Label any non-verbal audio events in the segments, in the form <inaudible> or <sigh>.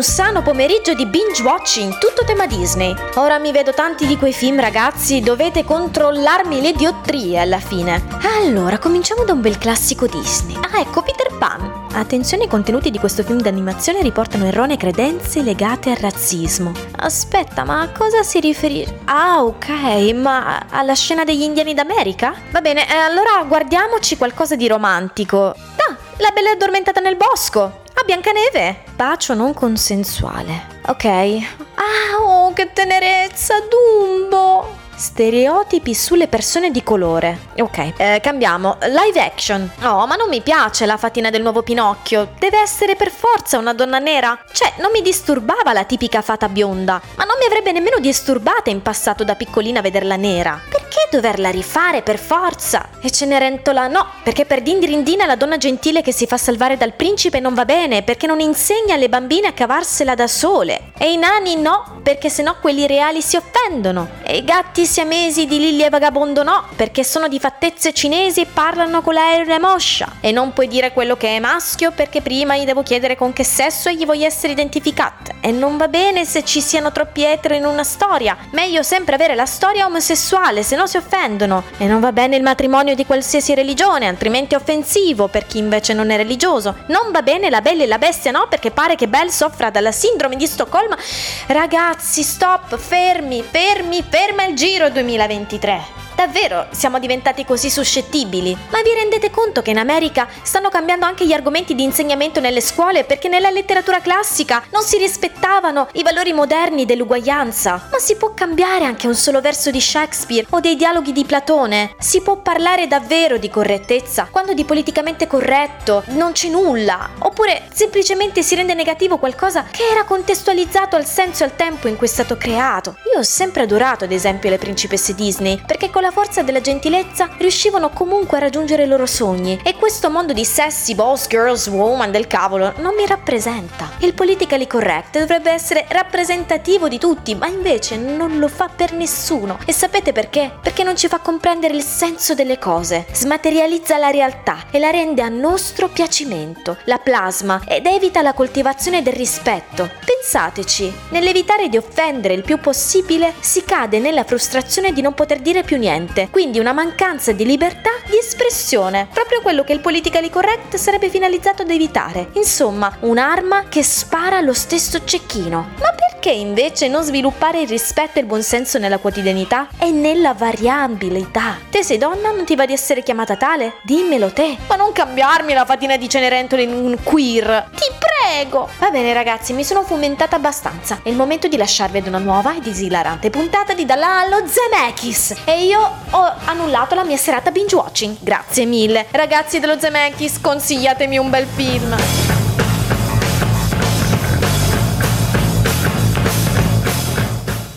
Un sano pomeriggio di binge watching, tutto tema Disney. Ora mi vedo tanti di quei film, ragazzi, dovete controllarmi le diottrie alla fine. Allora, cominciamo da un bel classico Disney. Ah, ecco Peter Pan. Attenzione, i contenuti di questo film d'animazione riportano erronee credenze legate al razzismo. Aspetta, ma a cosa si riferisce? Ah, ok, ma alla scena degli indiani d'America? Va bene, eh, allora guardiamoci qualcosa di romantico. Ah, la bella addormentata nel bosco. A Biancaneve. Bacio non consensuale. Ok. Ah, oh, che tenerezza, Dumbo. Stereotipi sulle persone di colore. Ok, eh, cambiamo. Live action. Oh, ma non mi piace la fatina del nuovo Pinocchio. Deve essere per forza una donna nera. Cioè, non mi disturbava la tipica fata bionda, ma non mi avrebbe nemmeno disturbata in passato da piccolina vederla nera. Perché doverla rifare per forza? E Cenerentola no, perché per Dindirindina la donna gentile che si fa salvare dal principe non va bene, perché non insegna alle bambine a cavarsela da sole. E i nani no, perché sennò quelli reali si offendono. E i gatti siamesi di Lilli e Vagabondo no, perché sono di fattezze cinesi e parlano con la R moscia. E non puoi dire quello che è maschio perché prima gli devo chiedere con che sesso e gli voglio essere identificata. E non va bene se ci siano troppi etero in una storia. Meglio sempre avere la storia omosessuale, se no si offendono. E non va bene il matrimonio di qualsiasi religione, altrimenti è offensivo per chi invece non è religioso. Non va bene la bella e la bestia, no, perché pare che Belle soffra dalla sindrome di Stoccolma. Ragazzi, stop, fermi, fermi, ferma il giro 2023. Davvero siamo diventati così suscettibili? Ma vi rendete conto che in America stanno cambiando anche gli argomenti di insegnamento nelle scuole perché nella letteratura classica non si rispettavano i valori moderni dell'uguaglianza? Ma si può cambiare anche un solo verso di Shakespeare o dei dialoghi di Platone? Si può parlare davvero di correttezza quando di politicamente corretto non c'è nulla? Oppure semplicemente si rende negativo qualcosa che era contestualizzato al senso e al tempo in cui è stato creato? Io ho sempre adorato ad esempio le principesse Disney perché con la forza della gentilezza riuscivano comunque a raggiungere i loro sogni e questo mondo di sessi, boss, girls, woman del cavolo non mi rappresenta. Il politically correct dovrebbe essere rappresentativo di tutti, ma invece non lo fa per nessuno. E sapete perché? Perché non ci fa comprendere il senso delle cose, smaterializza la realtà e la rende a nostro piacimento, la plasma ed evita la coltivazione del rispetto. Pensateci, nell'evitare di offendere il più possibile si cade nella frustrazione di non poter dire più niente quindi una mancanza di libertà di espressione, proprio quello che il politically correct sarebbe finalizzato ad evitare. Insomma, un'arma che spara allo stesso cecchino. Ma perché invece non sviluppare il rispetto e il buonsenso nella quotidianità e nella variabilità? Te sei donna, non ti va di essere chiamata tale? Dimmelo te. Ma non cambiarmi la fatina di Cenerentola in un queer. Ti prego. Va bene ragazzi, mi sono fomentata abbastanza. È il momento di lasciarvi ad una nuova ed esilarante puntata di Dalla allo Zemeckis. E io ho annullato la mia serata binge watching. Grazie mille. Ragazzi dello Zemeckis, consigliatemi un bel film.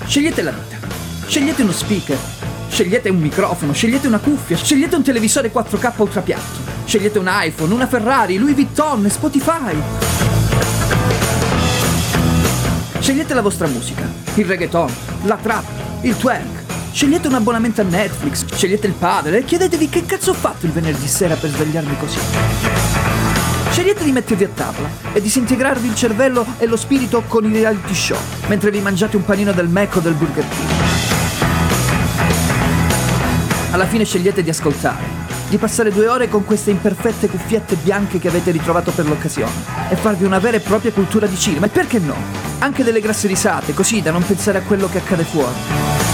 Scegliete la vita. Scegliete uno speaker. Scegliete un microfono, scegliete una cuffia, scegliete un televisore 4K ultrapiatto. Scegliete un iPhone, una Ferrari, Louis Vuitton, Spotify. Scegliete la vostra musica, il reggaeton, la trap, il twerk. Scegliete un abbonamento a Netflix, scegliete il padre e chiedetevi che cazzo ho fatto il venerdì sera per svegliarmi così. Scegliete di mettervi a tavola e disintegrarvi il cervello e lo spirito con i reality show, mentre vi mangiate un panino del Mac o del Burger King. Alla fine scegliete di ascoltare, di passare due ore con queste imperfette cuffiette bianche che avete ritrovato per l'occasione e farvi una vera e propria cultura di cinema. E perché no? Anche delle grasse risate, così da non pensare a quello che accade fuori.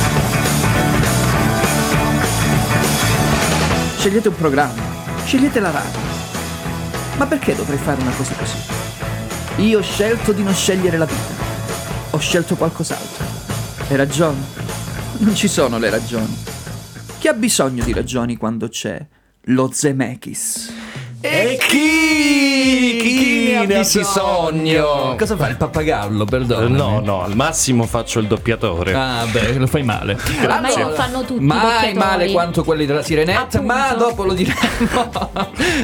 Scegliete un programma, scegliete la radio. Ma perché dovrei fare una cosa così? Io ho scelto di non scegliere la vita. Ho scelto qualcos'altro. Le ragioni? Non ci sono le ragioni. Chi ha bisogno di ragioni quando c'è lo Zemeckis? E chi? Chi ne ha bisogno? Cosa fa il pappagallo, perdono? No, no, al massimo faccio il doppiatore. Ah, beh, lo fai male. A me lo fanno tutti. i Mai male quanto quelli della Sirenetta, ma dopo lo diremo.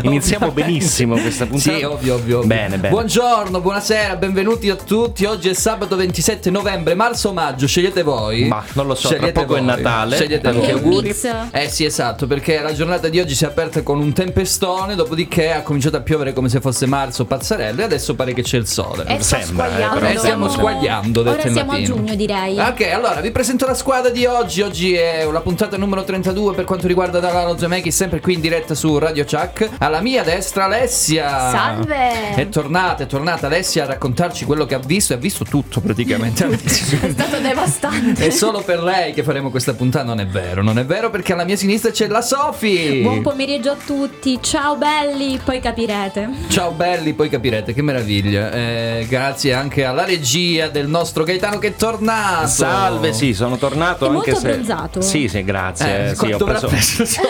Iniziamo benissimo questa puntata. Sì, ovvio, ovvio. ovvio. Bene, bene. Buongiorno, buonasera, benvenuti a tutti. Oggi è sabato 27 novembre, marzo o maggio, scegliete voi. Ma non lo so, tra Scegliete poco è voi. Natale. Scegliete Tanti voi. Che auguri. mix. Eh sì, esatto, perché la giornata di oggi si è aperta con un tempestone, dopodiché ha cominciato a piovere come se fosse marzo, pazzarello. Pioggerello e adesso pare che c'è il sole. E Sembra, eh, squagliando. però Eh, stiamo squagliando Ora dette siamo a giugno, direi. Ok, allora vi presento la squadra di oggi. Oggi è la puntata numero 32 per quanto riguarda Dalano Zemechi, sempre qui in diretta su Radio Chuck. Alla mia destra Alessia. Salve. È tornata, è tornata Alessia a raccontarci quello che ha visto e ha visto tutto praticamente. <laughs> È stato devastante. È solo per lei che faremo questa puntata, non è vero, non è vero perché alla mia sinistra c'è la Sofi. Buon pomeriggio a tutti, ciao belli, poi capirete. Ciao belli, poi capirete che meraviglia. Eh, grazie anche alla regia del nostro Gaetano che è tornato. Salve, sì, sono tornato È anche molto se abbronzato. Sì, sì, grazie. Eh, sì, ho preso...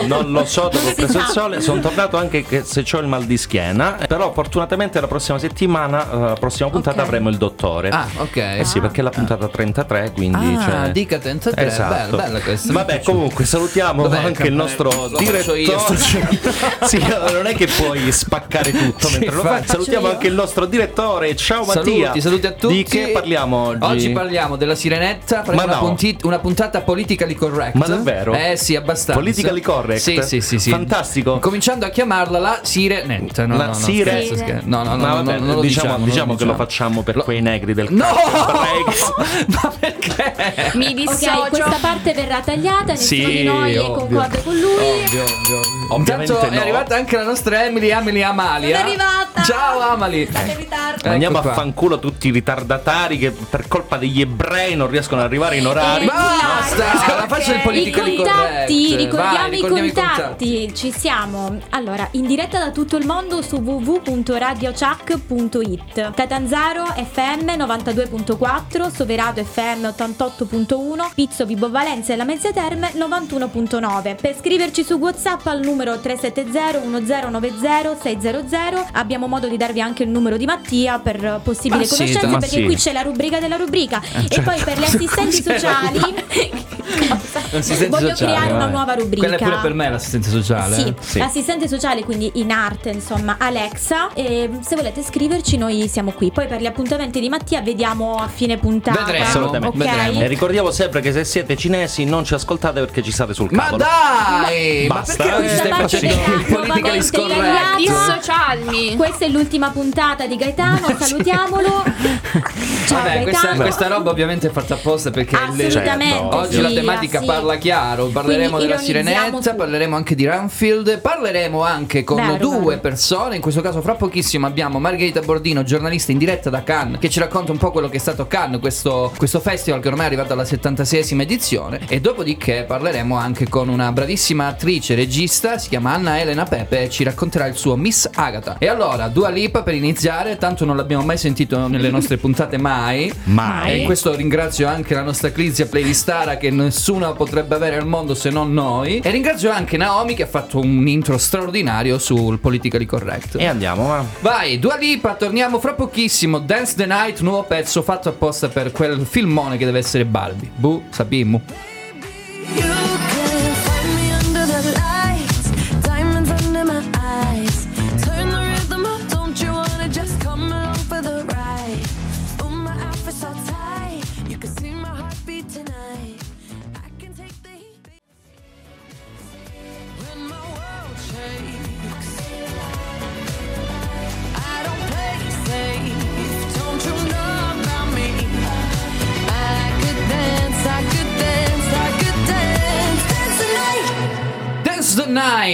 Non lo so dove ho preso il sole, sono tornato anche che se ho il mal di schiena, però fortunatamente la prossima settimana, eh, la prossima puntata Ok. avremo il dottore. Ah, ok. Eh sì, perché è la puntata 33, quindi Ah, cioè... dica 33, Esatto. bella, bella questa. Vabbè, comunque salutiamo Dov'è anche il nostro faccio io, direttore. <laughs> sì, non è che puoi spaccare tutto mentre lo fai. Salutiamo io. anche il nostro direttore. Ciao Mattia. Saluti, saluti a tutti. Di che parliamo oggi? Oggi parliamo della sirenetta. Ma una, no. punti- una puntata politically correct. Ma davvero? Eh sì, abbastanza. Politically correct? Sì, sì, sì. sì. Fantastico. Cominciando a chiamarla la sirenetta. No, La no, no, sire- scherzo, scherzo. No, no, no, vabbè, no, non lo diciamo, diciamo, diciamo che lo lo facciamo per Lo- quei negri del No! <laughs> Ma perché? Mi dissocio. Ok, questa parte verrà tagliata, nessuno Sì, di noi è ovvio. concorde con lui. Ovvio, ovvio. Ovviamente Intanto è arrivata anche la nostra Emily, Emily Amalia. Sono arrivata. Ciao Amali. In ritardo. Andiamo Ecco a qua. fanculo tutti i ritardatari che per colpa degli ebrei non riescono ad arrivare in orari. Eh, Basta, la faccia il I politically contatti, ricordiamo, Vai, i, ricordiamo contatti. ci siamo. Allora, in diretta da tutto il mondo su www.radiochuck.it. Catanzaro FM 92.4, Soverato FM 88.1, Pizzo Vibo Valenza e la Mezzia Terme 91.9. Per scriverci su WhatsApp al numero 370 1090 600 abbiamo modo di darvi anche il numero di Mattia per possibili Ma sì, conoscenze ma perché sì. qui c'è la rubrica della rubrica e certo. poi per le assistenti la <laughs> sociali voglio sociale, creare una nuova rubrica. Quella è pure per me l'assistente sociale. Sì, eh. Sì. l'assistente sociale quindi in arte, insomma, Alexa. E se volete scriverci, noi siamo qui. Poi per gli appuntamenti di Mattia vediamo a fine puntata. Vedremo, Assolutamente. ok? vedremo. E ricordiamo sempre che se siete cinesi non ci ascoltate perché ci state sul Ma cavolo. dai! Ma, Basta. perché oggi stai Questa facendo parte il nuovamente scorretto? Dissociarmi. Questa è l'ultima puntata di Gaetano, <laughs> salutiamolo. <laughs> Ciao Vabbè, questa, Gaetano. questa roba ovviamente è fatta apposta perché Assolutamente. Certo. Oggi sì, la tematica sì. parla chiaro, parleremo Quindi della ironizziamo sirenetta, su- parleremo anche di Ranfield, parleremo anche con Vero, due vero. persone, in questo caso fra pochissimo abbiamo Margherita Bordino, giornalista in diretta da Cannes, che ci racconta un po' quello che è stato Cannes, questo, questo festival che ormai è arrivato alla 76esima edizione e dopodiché parleremo anche con una bravissima attrice regista, si chiama Anna Elena Pepe e ci racconterà il suo Miss Agatha. E allora, Dua Lipa per iniziare, tanto non l'abbiamo mai sentito nelle nostre puntate mai. Mai. E in questo ringrazio anche la nostra Clizia playlistara che nessuno potrebbe avere al mondo se non noi. E ringrazio anche Naomi che ha fatto un intro straordinario sul Politically Correct. E andiamo, va. Vai, Dua Lipa, torniamo fra pochissimo. Dance the Night, nuovo pezzo fatto apposta per quel filmone che deve essere Barbie. Bu, sappiamo.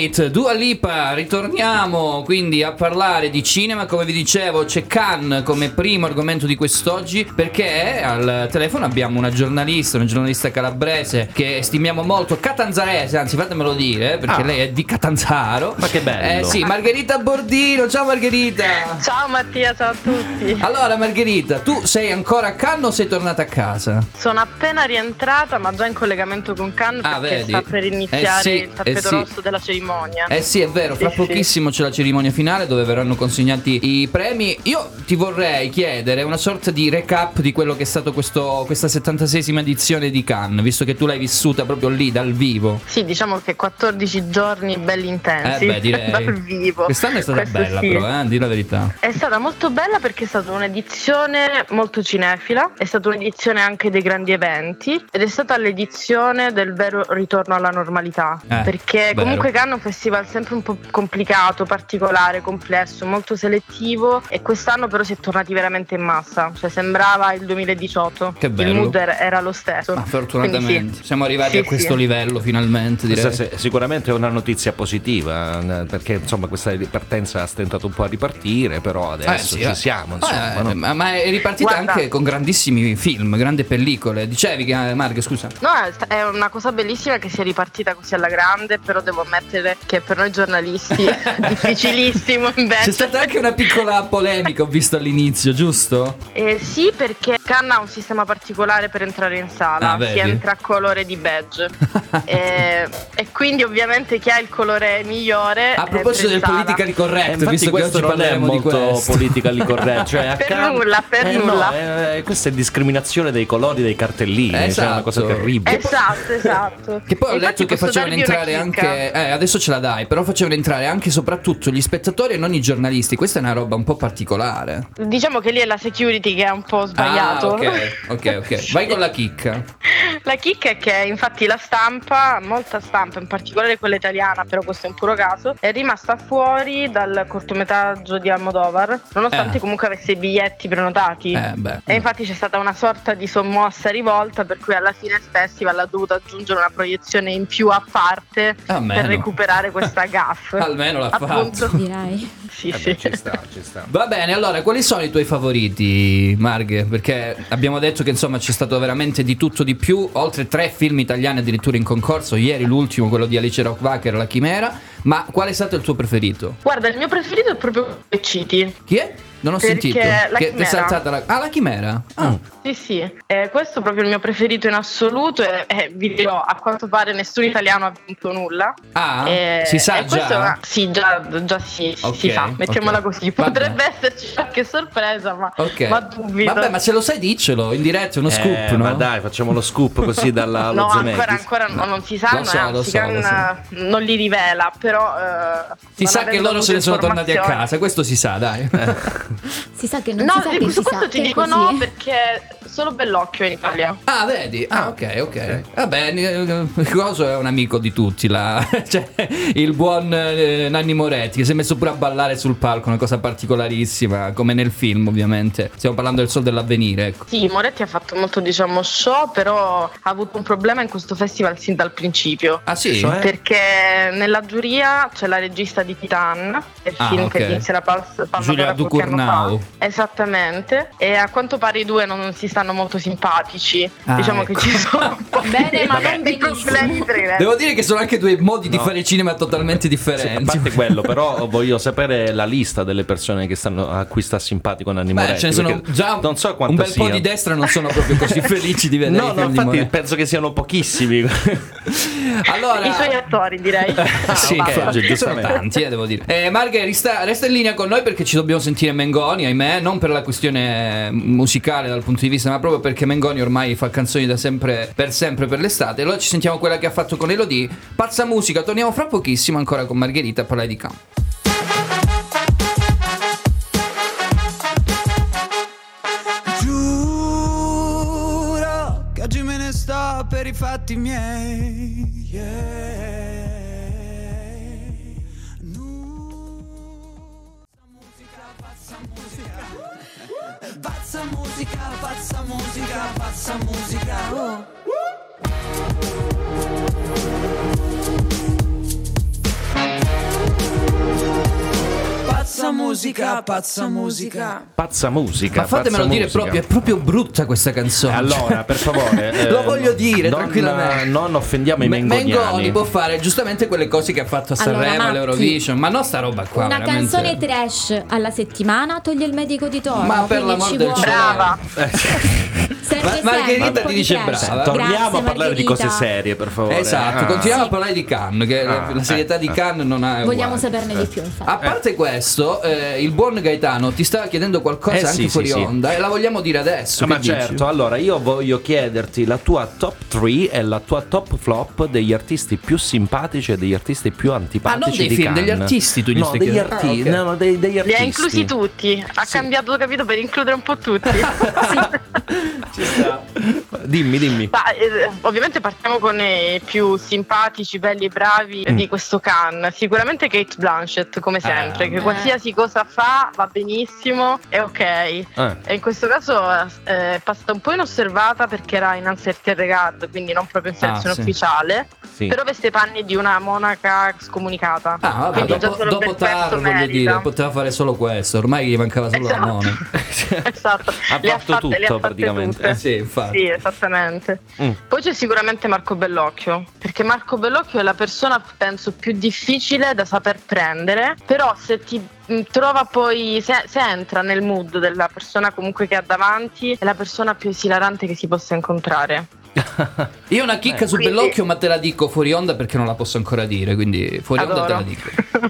Night, Dua Lipa, ritorniamo quindi a parlare di cinema, come vi dicevo c'è Cannes come primo argomento di quest'oggi perché al telefono abbiamo una giornalista, una giornalista calabrese che stimiamo molto, catanzarese, anzi fatemelo dire, perché Ah. lei è di Catanzaro. Ma che bello. Eh sì, Margherita Bordino, ciao Margherita! Ciao Mattia, ciao a tutti. Allora Margherita, tu sei ancora a Cannes o sei tornata a casa? Sono appena rientrata, ma già in collegamento con Cannes Ah, perché vedi? sta per iniziare Eh sì, il tappeto eh sì. rosso della cerimonia. Eh sì, è vero, fra Sì, sì. pochissimo c'è la cerimonia finale dove verranno consegnati i premi. Io ti vorrei chiedere una sorta di recap di quello che è stato questo, questa 76esima edizione di Cannes, visto che tu l'hai vissuta proprio lì dal vivo. Sì, diciamo che 14 giorni belli intensi Eh beh, direi. <laughs> dal vivo. Quest'anno è stata Questo bella sì. però, eh, di la verità. È stata molto bella perché è stata un'edizione molto cinefila, è stata un'edizione anche dei grandi eventi ed è stata l'edizione del vero ritorno alla normalità. Eh, perché vero. comunque Cannes festival sempre un po' complicato, particolare, complesso, molto selettivo e quest'anno però si è tornati veramente in massa, cioè sembrava il 2018. Che bello. Il mood era lo stesso. Ma fortunatamente Quindi sì. siamo arrivati Sì, a questo sì. livello finalmente direi. Sicuramente è una notizia positiva eh, perché insomma questa ripartenza ha stentato un po' a ripartire, però adesso Eh, sì, ci eh. siamo. Eh, Insomma, no? ma, ma è ripartita Guarda. anche con grandissimi film, grandi pellicole. Dicevi che eh, Marghe, scusa. No, è una cosa bellissima che sia ripartita così alla grande, però devo ammettere che per noi giornalisti è <laughs> difficilissimo invece. C'è stata anche una piccola polemica, ho visto all'inizio, giusto? Eh, sì, perché Cannes ha un sistema particolare per entrare in sala, Ah, si entra a colore di badge <laughs> Eh, e quindi ovviamente chi ha il colore migliore A proposito del politically Eh, correct, infatti visto che questo oggi non è parleremo di molto questo. politically correct cioè <laughs> Per Cannes- nulla, per eh, no, nulla. eh, questa è discriminazione dei colori dei cartellini cioè è una Esatto. cosa terribile Esatto, esatto. Che poi ho letto che facevano entrare anche. Eh, adesso ce la dai, però facevano entrare anche e soprattutto gli spettatori e non i giornalisti. Questa è una roba un po' particolare. Diciamo che lì è la security che è un po' sbagliato. Ah, ok, ok, ok. <laughs> Vai con la chicca. La chicca è che infatti la stampa, molta stampa, in particolare quella italiana, però questo è un puro caso, è rimasta fuori dal cortometraggio di Almodovar, nonostante Eh. comunque avesse i biglietti prenotati. Eh. E infatti c'è stata una sorta di sommossa rivolta per cui alla fine il festival ha dovuto aggiungere una proiezione in più a parte Almeno. per recuperare questa gaff. <laughs> Almeno l'ha Appunto. fatto. Direi. Sì, Eh sì. beh, ci sta ci sta Va bene, allora, quali sono i tuoi favoriti, Marghe? Perché abbiamo detto che insomma c'è stato veramente di tutto di più, oltre tre film italiani addirittura in concorso. Ieri l'ultimo, quello di Alice Rockwacker, La Chimera. Ma qual è stato il tuo preferito? Guarda, il mio preferito è proprio Citi. Chi è? Non ho Perché sentito. La che ti è Chimera. saltata la... Ah, la Chimera. Ah. Sì, sì, Eh, questo è proprio il mio preferito in assoluto e, e vi dirò, a quanto pare nessun italiano ha vinto nulla. Ah, Eh, si sa questo già? una- Sì, già, già sì, Ok, si sa, mettiamola ok. così. Vabbè. Potrebbe esserci qualche sorpresa, ma, Ok. ma dubito. Vabbè, ma se lo sai, diccelo in diretta, uno Eh, scoop, no? ma dai facciamo lo scoop così dalla <laughs> No, ancora, Zemeckis. ancora no, non si Lo sanno, so, lo so, lo Cannes non li rivela, però... eh, Si sa che loro se ne sono tornati a casa, questo si sa, dai. <laughs> Si sa che non No, si sa che su si sa. questo ti che è dico così. no perché solo Bellocchio in Italia. Ah, vedi? Ah, ok, ok. Vabbè, eh, Coso è un amico di tutti, la- <laughs> cioè, il buon eh, Nanni Moretti che si è messo pure a ballare sul palco, una cosa particolarissima, come nel film ovviamente. Stiamo parlando del sol dell'avvenire, ecco. Sì, Moretti ha fatto molto diciamo show, però ha avuto un problema in questo festival sin dal principio. Ah sì? Cioè? Perché nella giuria c'è la regista di Titan, il Ah, film ok. che vinse la Palma Giulia d'Oro qualche anno Ducournau. fa. Esattamente. E a quanto pare i due non si stanno molto simpatici. Ah, diciamo ecco. che ci sono un po' Bene, ma di non benissimo. problemi. Devo dire che sono anche due modi di No. fare cinema totalmente Sì, a differenti. parte <laughs> quello, però voglio sapere la lista delle persone che stanno, a cui sta simpatico Nanni Beh, Moretti. ce ne sono già non so un bel po' siano. di destra non sono proprio così <laughs> felici di vedere No, no, di infatti Moretti. penso che siano pochissimi. <laughs> Allora, I suoi attori, direi. sì, ok, che sono tanti, eh, devo dire. Eh, Marghe, resta, resta in linea con noi perché ci dobbiamo sentire Mengoni, ahimè, non per la questione musicale dal punto di vista, ma proprio perché Mengoni ormai fa canzoni da sempre, per sempre, per l'estate. Allora ci sentiamo quella che ha fatto con Elodie. Pazza musica, torniamo fra pochissimo ancora con Margherita a parlare di campo. Giuro che oggi me ne sto per i fatti miei. Musica, pazza musica, pazza musica. Oh. Musica, pazza musica. Pazza musica. Ma fatemelo pazza dire musica. proprio, è proprio brutta questa canzone. Allora, per <laughs> favore, Lo eh, voglio dire, non, tranquillamente. Non offendiamo i Me- mengoniani. Mengoni può fare giustamente quelle cose che ha fatto a Allora, Sanremo, Matti, all'Eurovision, ma non sta roba qua. Una veramente. canzone trash alla settimana toglie il medico di torno. Ma per l'amor ci del vuole- cielo. Brava. Serve sempre Margherita ti di dice brava. Torniamo Grazie, a parlare di cose Margherita. serie, per favore. Esatto, Ah. continuiamo a Sì. parlare di Cannes, che la- Ah, la serietà eh, di Cannes non ha Vogliamo uguali. saperne di più, infatti. A parte questo, eh, eh, il buon Gaetano ti stava chiedendo qualcosa Eh, anche sì, fuori sì, sì. onda e la vogliamo dire adesso. Ah, ma dici? certo, allora io voglio chiederti la tua top 3 e la tua top flop degli artisti più simpatici e degli artisti più antipatici. Ah, non dei di film, degli artisti tu gli no, stai degli chiedendo. artisti, Ah, ok. no, no, dei- degli Li artisti. ha inclusi tutti. Ha cambiato, capito, per includere un po' tutti. <laughs> Dimmi, dimmi. Ma, eh, ovviamente partiamo con i più simpatici, belli e bravi Mm. di questo can. Sicuramente Kate Blanchett, come sempre, che qualsiasi cosa fa va benissimo, è ok. Eh. E in questo caso eh, è passata un po' inosservata perché era in Uncertain Regard, quindi non proprio in selezione Ah, sì. ufficiale, Sì. però veste i panni di una monaca scomunicata. Ah, vabbè, Quindi già dopo, solo dopo Tar, voglio merita. dire, poteva fare solo questo. Ormai gli mancava solo la Esatto. mona. <laughs> esatto. Ha fatto tutto, fatte praticamente. Eh sì, infatti. Sì, esattamente. Mm. Poi c'è sicuramente Marco Bellocchio, perché Marco Bellocchio è la persona, penso, più difficile da saper prendere, però se ti mh, trova poi, se, se entra nel mood della persona comunque che ha davanti, è la persona più esilarante che si possa incontrare. <laughs> Io una chicca su Quindi- Bellocchio, ma te la dico fuori onda perché non la posso ancora dire. Quindi fuori onda te Adoro. la dico.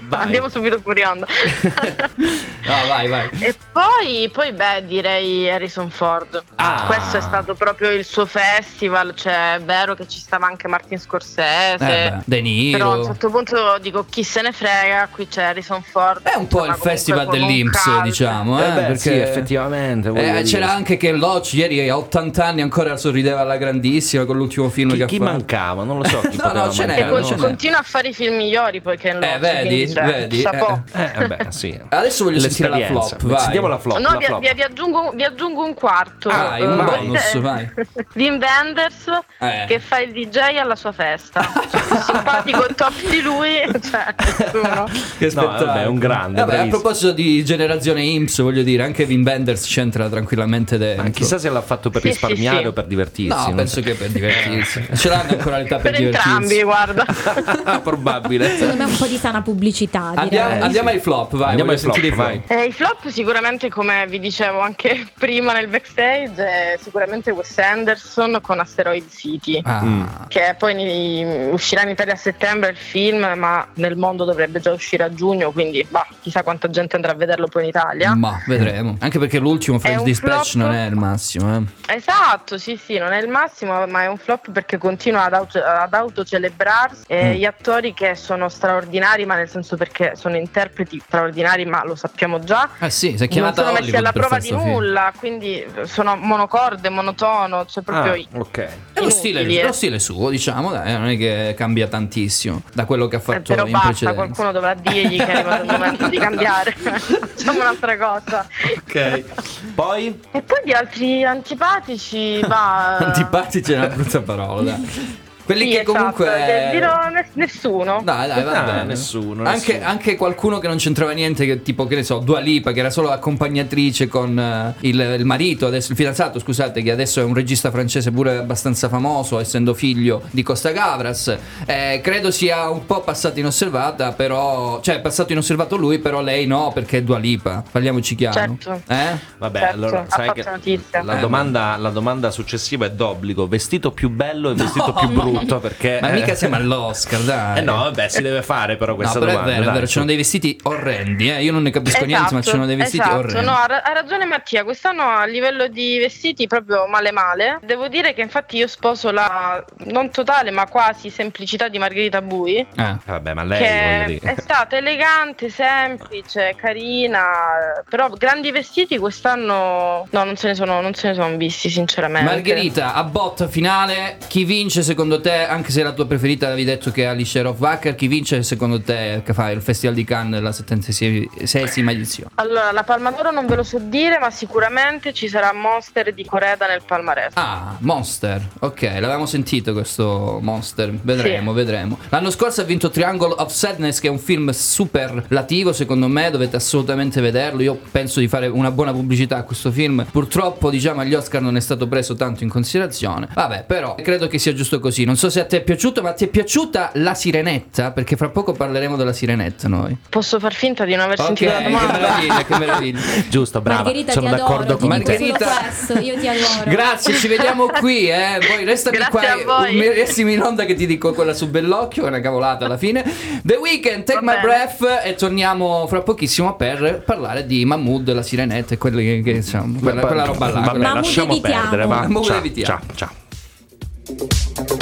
<laughs> Andiamo subito fuori onda. <laughs> No, vai, vai. E poi, poi, beh, direi Harrison Ford. Ah. Questo è stato proprio il suo festival. Cioè, è vero che ci stava anche Martin Scorsese. Eh beh, De Niro. Però a un certo punto dico chi se ne frega, qui c'è Harrison Ford. È un po' il festival dell'Inps, diciamo. Eh, Eh beh, perché sì, effettivamente. Eh, c'era anche Ken Loach ieri a 80 anni ancora sorrideva alla grandissima con l'ultimo film Chi, che chi ha fatto. mancava? Non lo so chi <laughs> No, no, ce n'è, con- non continua a fare i film migliori poi che Eh, vedi, vedi, Chapeau. Eh, vabbè, <laughs> sì. Adesso voglio sentire la flop, vai. Sentiamo la flop. No, la vi, flop. vi- vi aggiungo, vi aggiungo un quarto. Ah, un Eh, bonus, <laughs> eh, vai. Wim Wenders Eh. che fa il DJ alla sua festa. Cioè, simpatico top di lui, cioè, nessuno. Che No, spettacolo. è un grande, Vabbè, a proposito di generazione IMSS, voglio dire, anche Wim Wenders c'entra tranquillamente dentro. Ma chissà se l'ha fatto per Sì, risparmiare sì, sì. o per divertirsi. No, non penso so. che per divertirsi. Ce l'hanno ancora l'età per, Per entrambi, divertirsi. guarda. <laughs> Probabile. Secondo me un po' di sana pubblicità. Andiamo, Eh, andiamo sì. ai flop, vai. Andiamo ai flop, sentire i vai. Eh, I flop sicuramente, come vi dicevo anche <laughs> prima nel backstage, è sicuramente Wes Anderson con Asteroid City. Ah, Mm. Che poi uscirà in Italia a settembre il film, ma nel mondo dovrebbe già uscire a giugno, quindi bah, chissà quanta gente andrà a vederlo poi in Italia. Ma vedremo. Anche perché l'ultimo French Dispatch flop? non è il massimo. Eh. Esatto, sì, sì, non è il massimo, ma è un flop perché continua ad, auto- ad autocelebrarsi. E Mm. Gli attori che sono straordinari, ma nel senso perché sono interpreti straordinari, ma lo sappiamo già. Eh sì, si è Non sono messi Hollywood alla prova di film. nulla, quindi sono monocorde, monotono, cioè proprio Ah, ok. È lo stile, inutili, eh. lo stile suo, diciamo, dai, non è che cambia tantissimo da quello che ha Eh, fatto però in basta, precedenza. qualcuno dovrà dirgli che è arrivato il momento di cambiare. <laughs> Facciamo un'altra cosa. Ok. Poi? E poi di altri antipatici, va. Antipatici è una brutta parola, dai. <laughs> Quelli Sì, che esatto, comunque. de- dirò ne- nessuno. Dai, dai, va Ah, bene. nessuno, Anche, nessuno. anche qualcuno che non c'entrava niente, che, tipo, che ne so, Dua Lipa, che era solo accompagnatrice con eh, il, il marito, adesso il fidanzato, scusate, che adesso è un regista francese pure abbastanza famoso, essendo figlio di Costa Gavras. Eh, credo sia un po' passata inosservata, però. Cioè, è passato inosservato lui, però lei no, perché è Dua Lipa. Parliamoci chiaro. Certo. Eh? Vabbè, Certo, allora sai che la, Eh, domanda, la domanda successiva è d'obbligo: vestito più bello e vestito <laughs> No, più ma- brutto? <laughs> Perché. Ma mica siamo all'Oscar, dai. Eh no, vabbè, si deve fare però No, questa però domanda. è vero, è vero, sono dei vestiti orrendi, eh. Io non ne capisco niente, ma ci sono dei vestiti esatto. orrendi. No, ha, ra- ha ragione Mattia, quest'anno a livello di vestiti proprio male male. Devo dire che infatti io sposo la non totale ma quasi semplicità di Margherita Bui. Eh. Vabbè, ma lei voglio che dire. è stata elegante, semplice, carina, però grandi vestiti quest'anno no, non se ne sono, non se ne sono visti sinceramente. Margherita, a botta finale, chi vince secondo te, anche se la tua preferita avevi detto che è Alice Rohrwacher, chi vince secondo te che fa il Festival di Cannes la 76esima edizione? Allora, la Palma d'Oro non ve lo so dire, ma sicuramente ci sarà Monster di Coreda nel palmarès. Ah, Monster, ok, l'avevamo sentito questo Monster, vedremo, Sì. vedremo. L'anno scorso ha vinto Triangle of Sadness che è un film superlativo secondo me, dovete assolutamente vederlo, io penso di fare una buona pubblicità a questo film, purtroppo diciamo agli Oscar non è stato preso tanto in considerazione, vabbè però credo che sia giusto così, non Non so se a te è piaciuto, ma ti è piaciuta la sirenetta? Perché fra poco parleremo della sirenetta noi. Posso far finta di non aver Ok, sentito la che domanda? meraviglia, che meraviglia. <laughs> Giusto, brava. Margherita Sono ti d'accordo adoro, con. Margherita. questo, io ti adoro. Grazie, ci vediamo qui, eh. Poi restami Grazie qua. a voi. Mi restimi in onda che ti dico quella su Bellocchio, che è una cavolata alla fine. The Weeknd, Take Va My bene. Breath e torniamo fra pochissimo per parlare di Mahmood, la sirenetta e quelli che, che insomma, quella, quella roba là. Vabbè, quella- lasciamo evitiamo. perdere, va. Mahmood Ciao, evitiamo. ciao, ciao.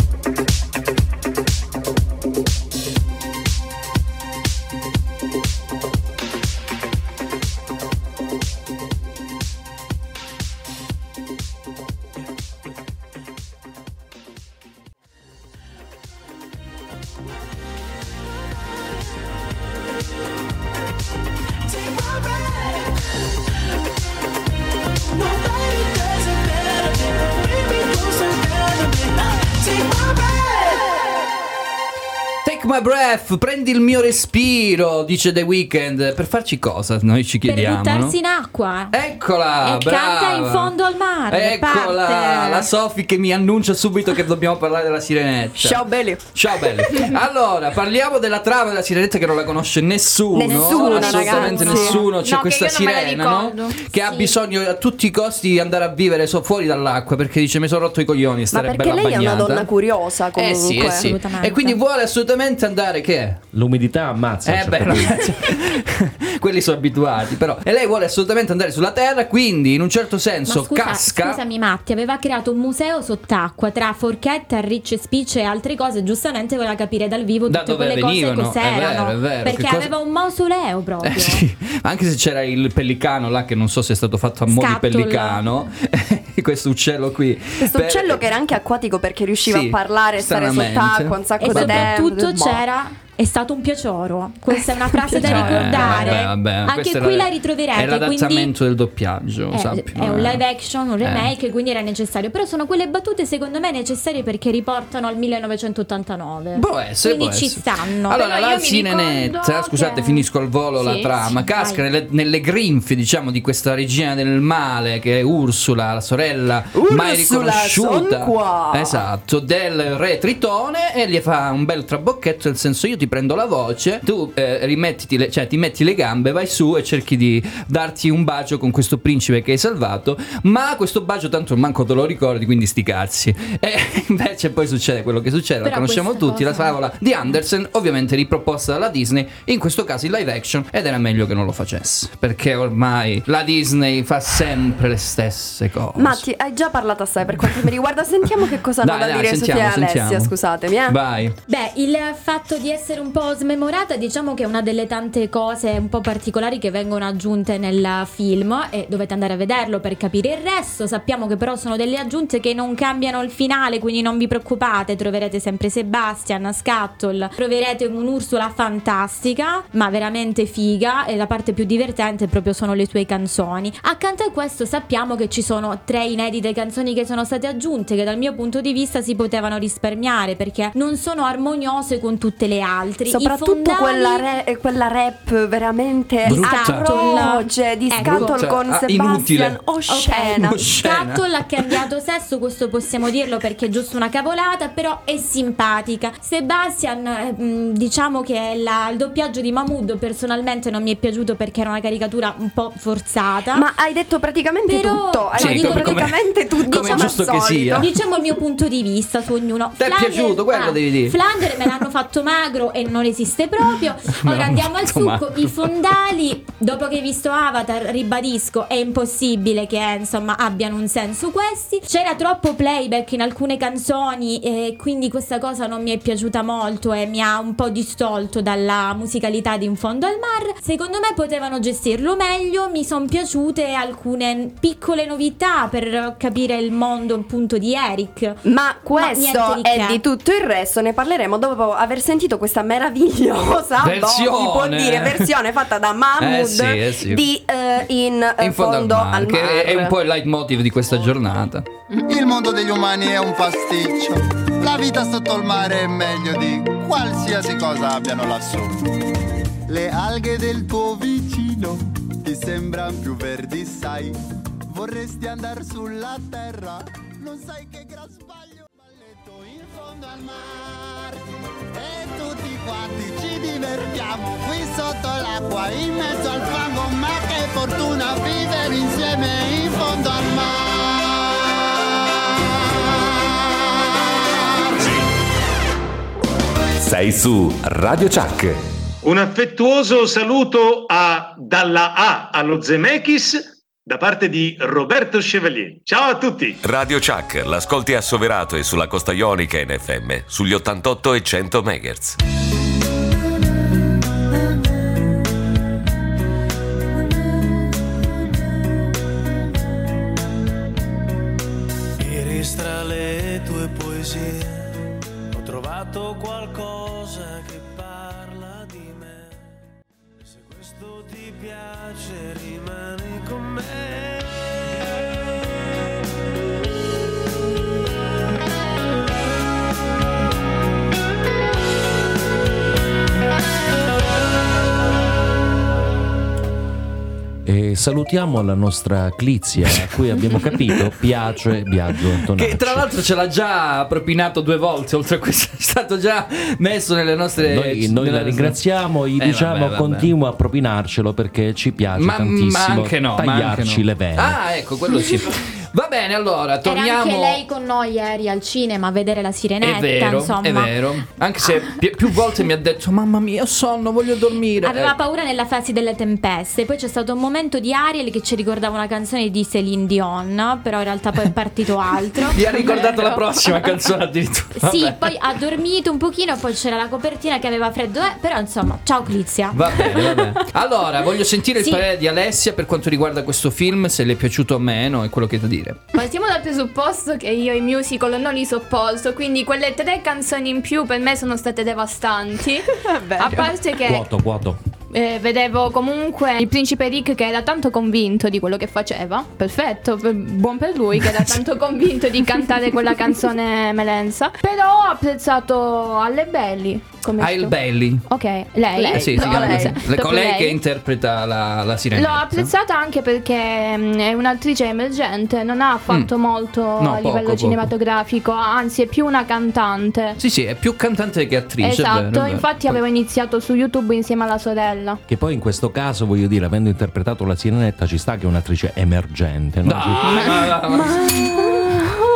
Prendi il mio respiro, dice The Weeknd. Per farci cosa? Noi ci Per chiediamo. buttarsi no? in acqua. Eccola! E brava. canta in fondo al mare. Eccola! parte. La Sofi che mi annuncia subito che dobbiamo parlare della sirenetta. Ciao belli. Ciao belli. Allora, parliamo della trama della sirenetta che non la conosce nessuno. Nessuno, assolutamente ragazzi. nessuno. C'è No, questa sirena, no? Che ha bisogno a tutti i costi di andare a vivere so- fuori dall'acqua perché dice mi sono rotto i coglioni Ma stare perché bella lei è una bagnata. donna curiosa Eh comunque. sì, eh sì. E quindi vuole assolutamente andare che è? L'umidità ammazza. Eh beh, certo no, punto. <laughs> quelli sono abituati, però. E lei vuole assolutamente andare sulla Terra, quindi in un certo senso Ma scusa, casca. scusami Matti, aveva creato un museo sott'acqua tra forchetta, rich speech e altre cose, giustamente voleva capire dal vivo Da tutte dove quelle venivano, cose è cos'erano. vero, è vero, perché cosa- aveva un mausoleo <laughs> proprio. Eh, sì. Anche se c'era il pellicano là che non so se è stato fatto a mo' di pellicano, <laughs> questo uccello qui. Questo Per- uccello che era anche acquatico perché riusciva Sì, a parlare, stare stranamente. sott'acqua un sacco E di tempo. soprattutto Boh. c'era è stato un piacoro. Questa è una <laughs> frase da Eh, ricordare. vabbè, vabbè, Anche qui era- la ritroverete. È l'adattamento quindi del doppiaggio, è, sappi. è un eh. live action, un remake, quindi era necessario. Però sono quelle battute secondo me necessarie perché riportano al 1989. Può essere, Quindi può ci essere. stanno. Allora, Però la sirenetta, ricordo scusate, che- finisco al volo la Sì, trama. sì, casca nelle, nelle grinfie, diciamo, di questa regina del male che è Ursula, la sorella mai Ursula, riconosciuta. son qua. Esatto, del re Tritone e gli fa un bel trabocchetto, nel senso io ti prendo la voce, tu eh, rimettiti le, cioè ti metti le gambe, vai su e cerchi di darti un bacio con questo principe che hai salvato, ma questo bacio tanto manco te lo ricordi, quindi sti cazzi. E <laughs> invece poi succede quello che succede, la Però conosciamo questa tutti, la cosa- favola di Andersen, ovviamente riproposta dalla Disney, in questo caso in live action, ed era meglio che non lo facesse, perché ormai la Disney fa sempre le stesse cose. Matti, hai già parlato assai per quanto mi riguarda. Sentiamo che cosa hanno Dai, da dai, dire sentiamo, Sofia e Alessia. sentiamo. Scusatemi, eh. Vai. Beh, il fatto di essere un po' smemorata, diciamo che è una delle tante cose un po' particolari che vengono aggiunte nel film e dovete andare a vederlo per capire il resto. Sappiamo che però sono delle aggiunte che non cambiano il finale, quindi non vi preoccupate, troverete sempre Sebastian, Scattle, troverete un'Ursula fantastica, ma veramente figa e la parte più divertente proprio sono le sue canzoni. Accanto a questo sappiamo che ci sono tre inedite canzoni che sono state aggiunte che dal mio punto di vista si potevano risparmiare perché non sono armoniose con tutte le altre. I Soprattutto fondali- quella, re- quella rap veramente Brutta. atroce di Ecco. Con Ah, Sebastian inutile. oscena. Ok, Oscena. Scattle ha cambiato sesso, questo possiamo dirlo perché è giusto una cavolata, però è simpatica. Sebastian, eh, mh, diciamo che la- il doppiaggio di Mahmood personalmente non mi è piaciuto perché era una caricatura un po' forzata. Ma hai detto praticamente Però- tutto. Hai Sì, detto come- praticamente tutto. come come al giusto che sia. Diciamo il mio punto di vista su ognuno. Ti è piaciuto? Quello devi dire. Flandre me l'hanno fatto magro e non esiste proprio. <laughs> Ora andiamo al succo. magro. I fondali, dopo che hai visto Avatar, ribadisco, è impossibile che insomma abbiano un senso questi. C'era troppo playback in alcune canzoni e quindi questa cosa non mi è piaciuta molto e mi ha un po' distolto dalla musicalità di In fondo al mar. Secondo me potevano gestirlo meglio. Mi sono piaciute alcune piccole novità per capire il mondo appunto di Eric. Ma questo di è che. di tutto il resto, ne parleremo dopo aver sentito questa meravigliosa boh, si può Versione. dire, versione fatta da Mahmood Eh sì, eh sì. di eh, in, eh, In fondo, al mare, che è- un po' il leitmotiv di questa giornata. Il mondo degli umani è un pasticcio. La vita sotto il mare è meglio di qualsiasi cosa abbiano lassù. Le alghe del tuo vicino ti sembrano più verdi, sai. Vorresti andare sulla terra, non sai che gran sbaglio. Balletto in fondo fondo al mar quanti ci divertiamo qui sotto l'acqua in mezzo al fango ma che fortuna vivere insieme in fondo al mar Sei su Radio Chuck. Un affettuoso saluto a Dalla A allo Zemeckis da parte di Roberto Chevalier. Ciao a tutti! Radio Chuck, l'ascolti a Soverato e sulla costa ionica in FM sugli 88 e 100 MHz. Salutiamo la nostra Clizia, a cui abbiamo capito piace Biagio Antonacci. Che tra l'altro ce l'ha già propinato due volte, oltre a questo è stato già messo nelle nostre... Noi, noi nelle la ringraziamo, gli Eh, diciamo vabbè, vabbè. continua a propinarcelo perché ci piace Ma, tantissimo ma anche no, tagliarci anche no. le vene. Ah, ecco, quello sì. Va bene, allora, Era torniamo... anche lei con noi ieri al cinema a vedere la sirenetta, È vero, insomma. è vero. Anche se pi- più volte mi ha detto: Mamma mia, ho sonno, voglio dormire. Aveva Eh, paura nella fase delle tempeste. Poi c'è stato un momento di Ariel che ci ricordava una canzone di Celine Dion. Però in realtà poi è partito <laughs> altro. Mi ha ricordato la prossima canzone addirittura. Sì, Vabbè. poi ha dormito un pochino, poi c'era la copertina che aveva freddo. Eh, però insomma, ciao Clizia. Va bene, va bene. Allora, voglio sentire il Sì. parere di Alessia per quanto riguarda questo film, se le è piaciuto o meno e quello che hai da dire. Partiamo dal presupposto che io i musical non li sopporto, quindi quelle tre canzoni in più per me sono state devastanti. <laughs> A parte che Vuoto, vuoto. Eh, vedevo comunque il principe Rick che era tanto convinto di quello che faceva. Perfetto, per- buon per lui che era <laughs> tanto convinto di cantare quella canzone melenza. Però ho apprezzato Alle Belli. Come si il chiama? Belli. Ok, lei. Eh sì, si chiama lei. così. Le- Proprio Colei lei. che interpreta la, la sirena. L'ho apprezzata anche perché mm, è un'attrice emergente, non ha fatto molto Mm. No, a poco, livello poco. cinematografico, anzi è più una cantante. Sì, sì, è più cantante che attrice. esatto, vero, è vero. infatti aveva iniziato su YouTube insieme alla sorella. Che poi in questo caso, voglio dire, avendo interpretato la sirenetta, ci sta che è un'attrice emergente. no? Ma- ma-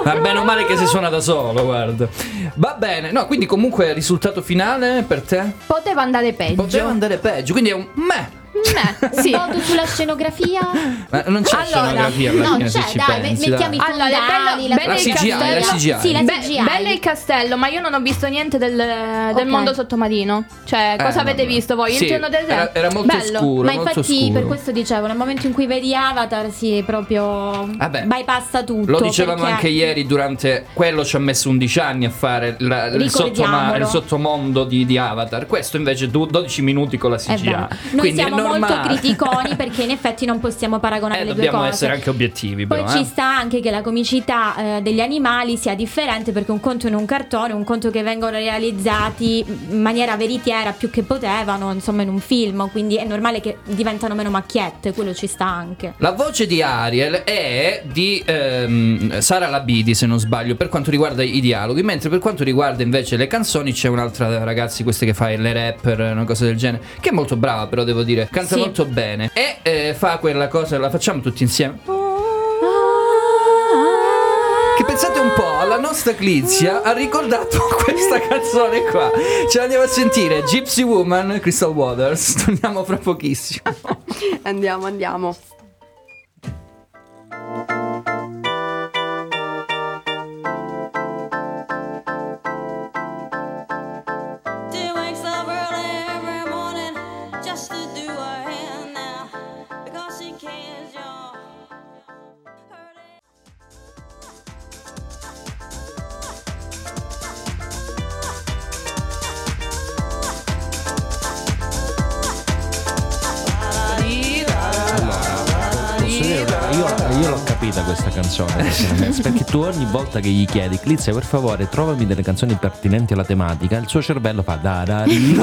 Ma bene o male che si suona da solo, guarda. Va bene, no, quindi comunque il risultato finale per te? Poteva andare peggio. Poteva andare peggio, quindi è un me. <laughs> Meh, sì. Un sulla scenografia? Ma non c'è Allora, scenografia alla no, fine se c'è, ci dai, pensi, mettiamo dai. i Allora, fondali, bello, la, bello La il CGI, la castello. CGI. Sì, la Be- CGI. bello il castello, ma io non ho visto niente del, del Ok. mondo sottomarino. Cioè, Eh, cosa avete vabbè. visto voi? Sì, il giorno del re? era- era molto bello. scuro. Ma molto infatti scuro. per questo dicevo, nel momento in cui vedi Avatar si proprio Vabbè. bypassa tutto. Lo dicevamo perché- anche ieri durante quello ci ha messo 11 anni a fare la- il, sottoma- il sottomondo di, di Avatar. Questo invece du- 12 minuti con la CGI. Noi Quindi siamo è molto normale. criticoni <laughs> perché in effetti non possiamo paragonare Eh, le due dobbiamo cose. essere anche obiettivi, Poi però. ci eh. sta anche che la comicità eh, degli animali sia differente perché un conto in un cartone, un conto che vengono realizzati in maniera veritiera più che potevano, insomma in un film, quindi è normale che diventano meno macchiette, quello ci sta anche. La voce di Ariel è di ehm, Sara Labidi, se non sbaglio, per quanto riguarda i dialoghi, mentre per quanto riguarda invece le canzoni c'è un'altra ragazzi, queste che fa le rapper, una cosa del genere, che è molto brava, però devo dire, canta Sì. molto bene e eh, fa quella cosa, la facciamo tutti insieme. Che pensate un po', alla nostra Clizia ha ricordato <laughs> questa canzone qua. Ce l'andiamo a sentire, Gypsy Woman, Crystal Waters. Torniamo fra pochissimo. Andiamo, andiamo. Canzone <laughs> perché tu ogni volta che gli chiedi Clizia per favore trovami delle canzoni pertinenti alla tematica il suo cervello fa da da ri, <laughs>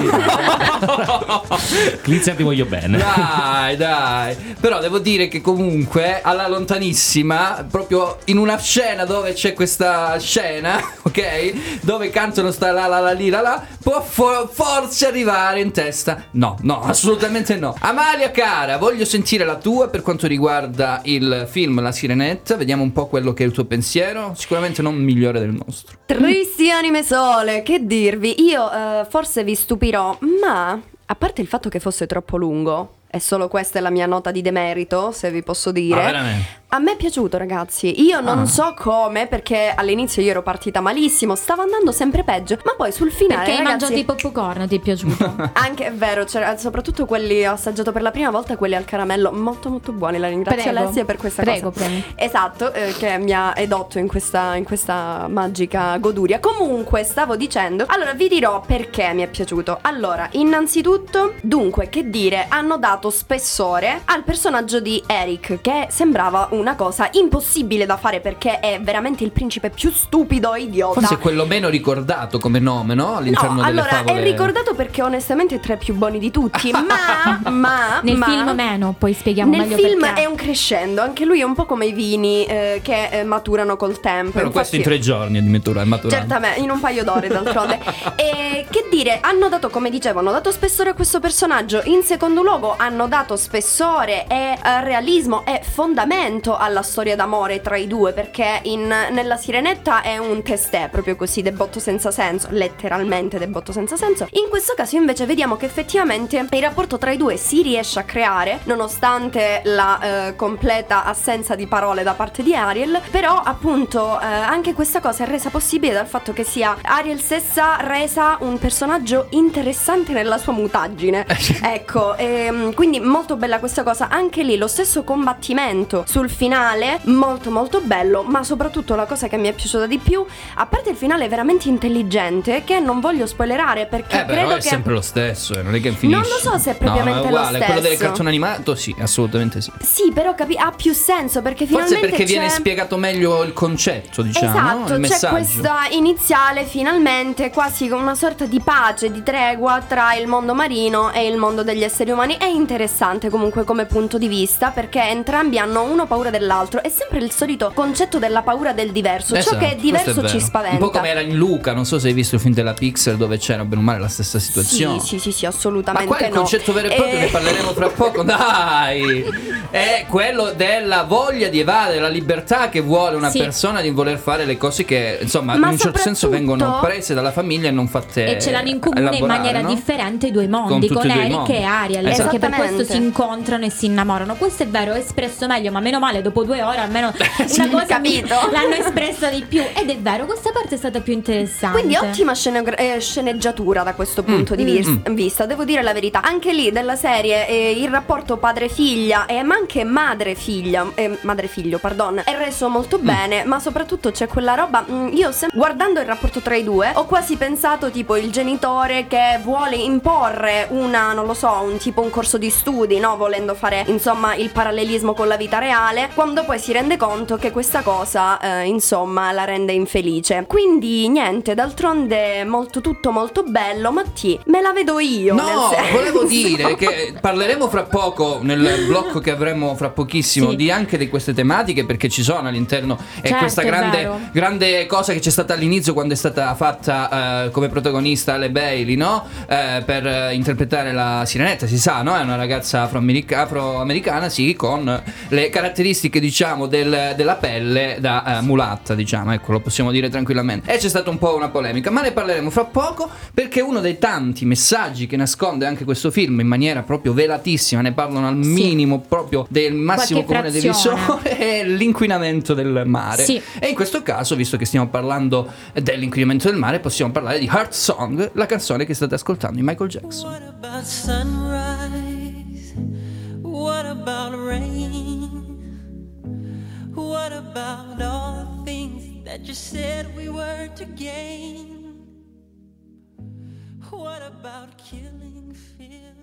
Clizia ti voglio bene Dai, dai. Però devo dire che comunque alla lontanissima, proprio in una scena dove c'è questa scena, <laughs> ok? Dove cantano sta la la la la la, può fo- forse arrivare in testa. No, no, assolutamente no. Amalia cara, voglio sentire la tua per quanto riguarda il film La Sirenetta. Vediamo un po' quello che è il tuo pensiero. Sicuramente non migliore del nostro. Tristi anime sole, che dirvi? Io eh, forse vi stupirò, ma a parte il fatto che fosse troppo lungo, e solo questa è la mia nota di demerito, se vi posso dire. Ah? A me è piaciuto, ragazzi. Io non Ah. so come, perché all'inizio io ero partita malissimo, stava andando sempre peggio, ma poi sul finale. Perché hai ragazzi, mangiato i popcorn, ti è piaciuto? <laughs> Anche è vero, soprattutto quelli ho assaggiato per la prima volta, quelli al caramello, molto molto buoni. La ringrazio Prego. Alessia per questa Prego, cosa. prego. Esatto, eh, che mi ha edotto in questa, in questa magica goduria. Comunque, stavo dicendo, allora vi dirò perché mi è piaciuto. Allora, innanzitutto, dunque, che dire, hanno dato spessore al personaggio di Eric, che sembrava una cosa impossibile da fare perché è veramente il principe più stupido e idiota. Forse è quello meno ricordato come nome, no? All'interno No, delle allora favole. è ricordato perché onestamente è tra i più buoni di tutti, <laughs> ma, ma Nel ma- film meno, poi spieghiamo Nel meglio film perché. è un crescendo, anche lui è un po' come i vini eh, che eh, maturano col tempo. Però questo in Infatti- tre giorni addirittura è maturato. Certamente, in un paio d'ore d'altronde. <laughs> e che dire, hanno dato, come dicevo, hanno dato spessore a questo personaggio. In secondo luogo, hanno dato spessore e eh, realismo e fondamento alla storia d'amore tra i due. Perché in- nella Sirenetta è un testè, proprio così, debotto senza senso, letteralmente debotto senza senso. In questo caso, invece, vediamo che effettivamente il rapporto tra i due si riesce a creare, nonostante la eh, completa assenza di parole da parte di Ariel. Però, appunto, eh, anche questa cosa è resa possibile dal fatto che sia Ariel stessa resa un personaggio interessante nella sua mutaggine. <laughs> ecco, ehm, quindi molto bella questa cosa. Anche lì lo stesso combattimento sul finale, molto molto bello, ma soprattutto la cosa che mi è piaciuta di più, a parte il finale veramente intelligente, che non voglio spoilerare perché Eh, però credo è che... sempre lo stesso, eh, non è che finisce. Non lo so se è No, propriamente no, è lo uguale, quello del stesso. cartone animato, sì, assolutamente sì. Sì, però capi- ha più senso perché Forse finalmente perché viene c'è... spiegato meglio il concetto, diciamo, no? Esatto, il c'è questa iniziale finalmente quasi con una sorta di pace, di tregua tra il mondo marino e il mondo degli esseri umani. È interessante comunque come punto di vista perché entrambi hanno uno paura dell'altro. È sempre il solito concetto della paura del diverso. Esatto, Ciò che è questo diverso vero. ci spaventa. Un po' come era in Luca, non so se hai visto il film della Pixar dove c'era bene o male la stessa Sì, situazione. sì, sì, sì, Ma assolutamente qua il no. concetto vero e proprio, Eh, ne parleremo fra poco, <laughs> dai! È quello della voglia di evadere la libertà che vuole una Sì. persona di voler fare le cose che, insomma, Ma in un certo senso vengono prese dalla famiglia e non fatte E ce l'hanno in comune in maniera no? differente i due mondi, Con con, e Eric e Ariel, Esatto. perché per questo si incontrano e si innamorano. Questo è vero, è espresso meglio, ma meno male, dopo due ore almeno <laughs> una cosa capito. l'hanno espressa di più. Ed è vero, questa parte è stata più interessante. Quindi ottima scenegra- eh, sceneggiatura da questo punto di Mm, vis- mm. vista, devo dire la verità. Anche lì della serie eh, il rapporto padre-figlia e ma anche madre-figlia, eh, madre-figlio, pardon, è reso molto Mm. bene, ma soprattutto c'è quella roba, mm, io sem- guardando il rapporto tra i due, ho quasi pensato tipo il genitore che vuole imporre una, non lo so, un tipo un corso di studi, no, volendo fare insomma il parallelismo con la vita reale, quando poi si rende conto che questa cosa eh, insomma la rende infelice. Quindi niente, d'altronde molto tutto molto bello, ma ti me la vedo io. No, volevo dire che <laughs> parleremo fra poco nel blocco che avremo fra pochissimo Sì. di anche di queste tematiche perché ci sono all'interno e Certo, questa è grande, grande cosa che c'è stata all'inizio quando è stata fatta eh, come protagonista Ale Bailey, no? Eh, per eh, interpretare la sirenetta, si sa, no? È una ragazza afroamerica- afroamericana, sì, con le caratteristiche, diciamo, del- della pelle da eh, mulatta, diciamo, ecco, lo possiamo dire tranquillamente. E c'è stata un po' una polemica, ma ne parleremo fra poco perché uno dei tanti messaggi che nasconde anche questo film in maniera proprio velatissima, ne parlano al minimo proprio del massimo Qualche comune divisore, <laughs> è l'inquinamento del mare. Sì. E in questo caso, visto che stiamo parlando dell'inquinamento del mare, possiamo parlare di Heart Song, la canzone che state ascoltando di Michael Jackson. What about rain? What about all the things that you said we were to gain? What about killing fears?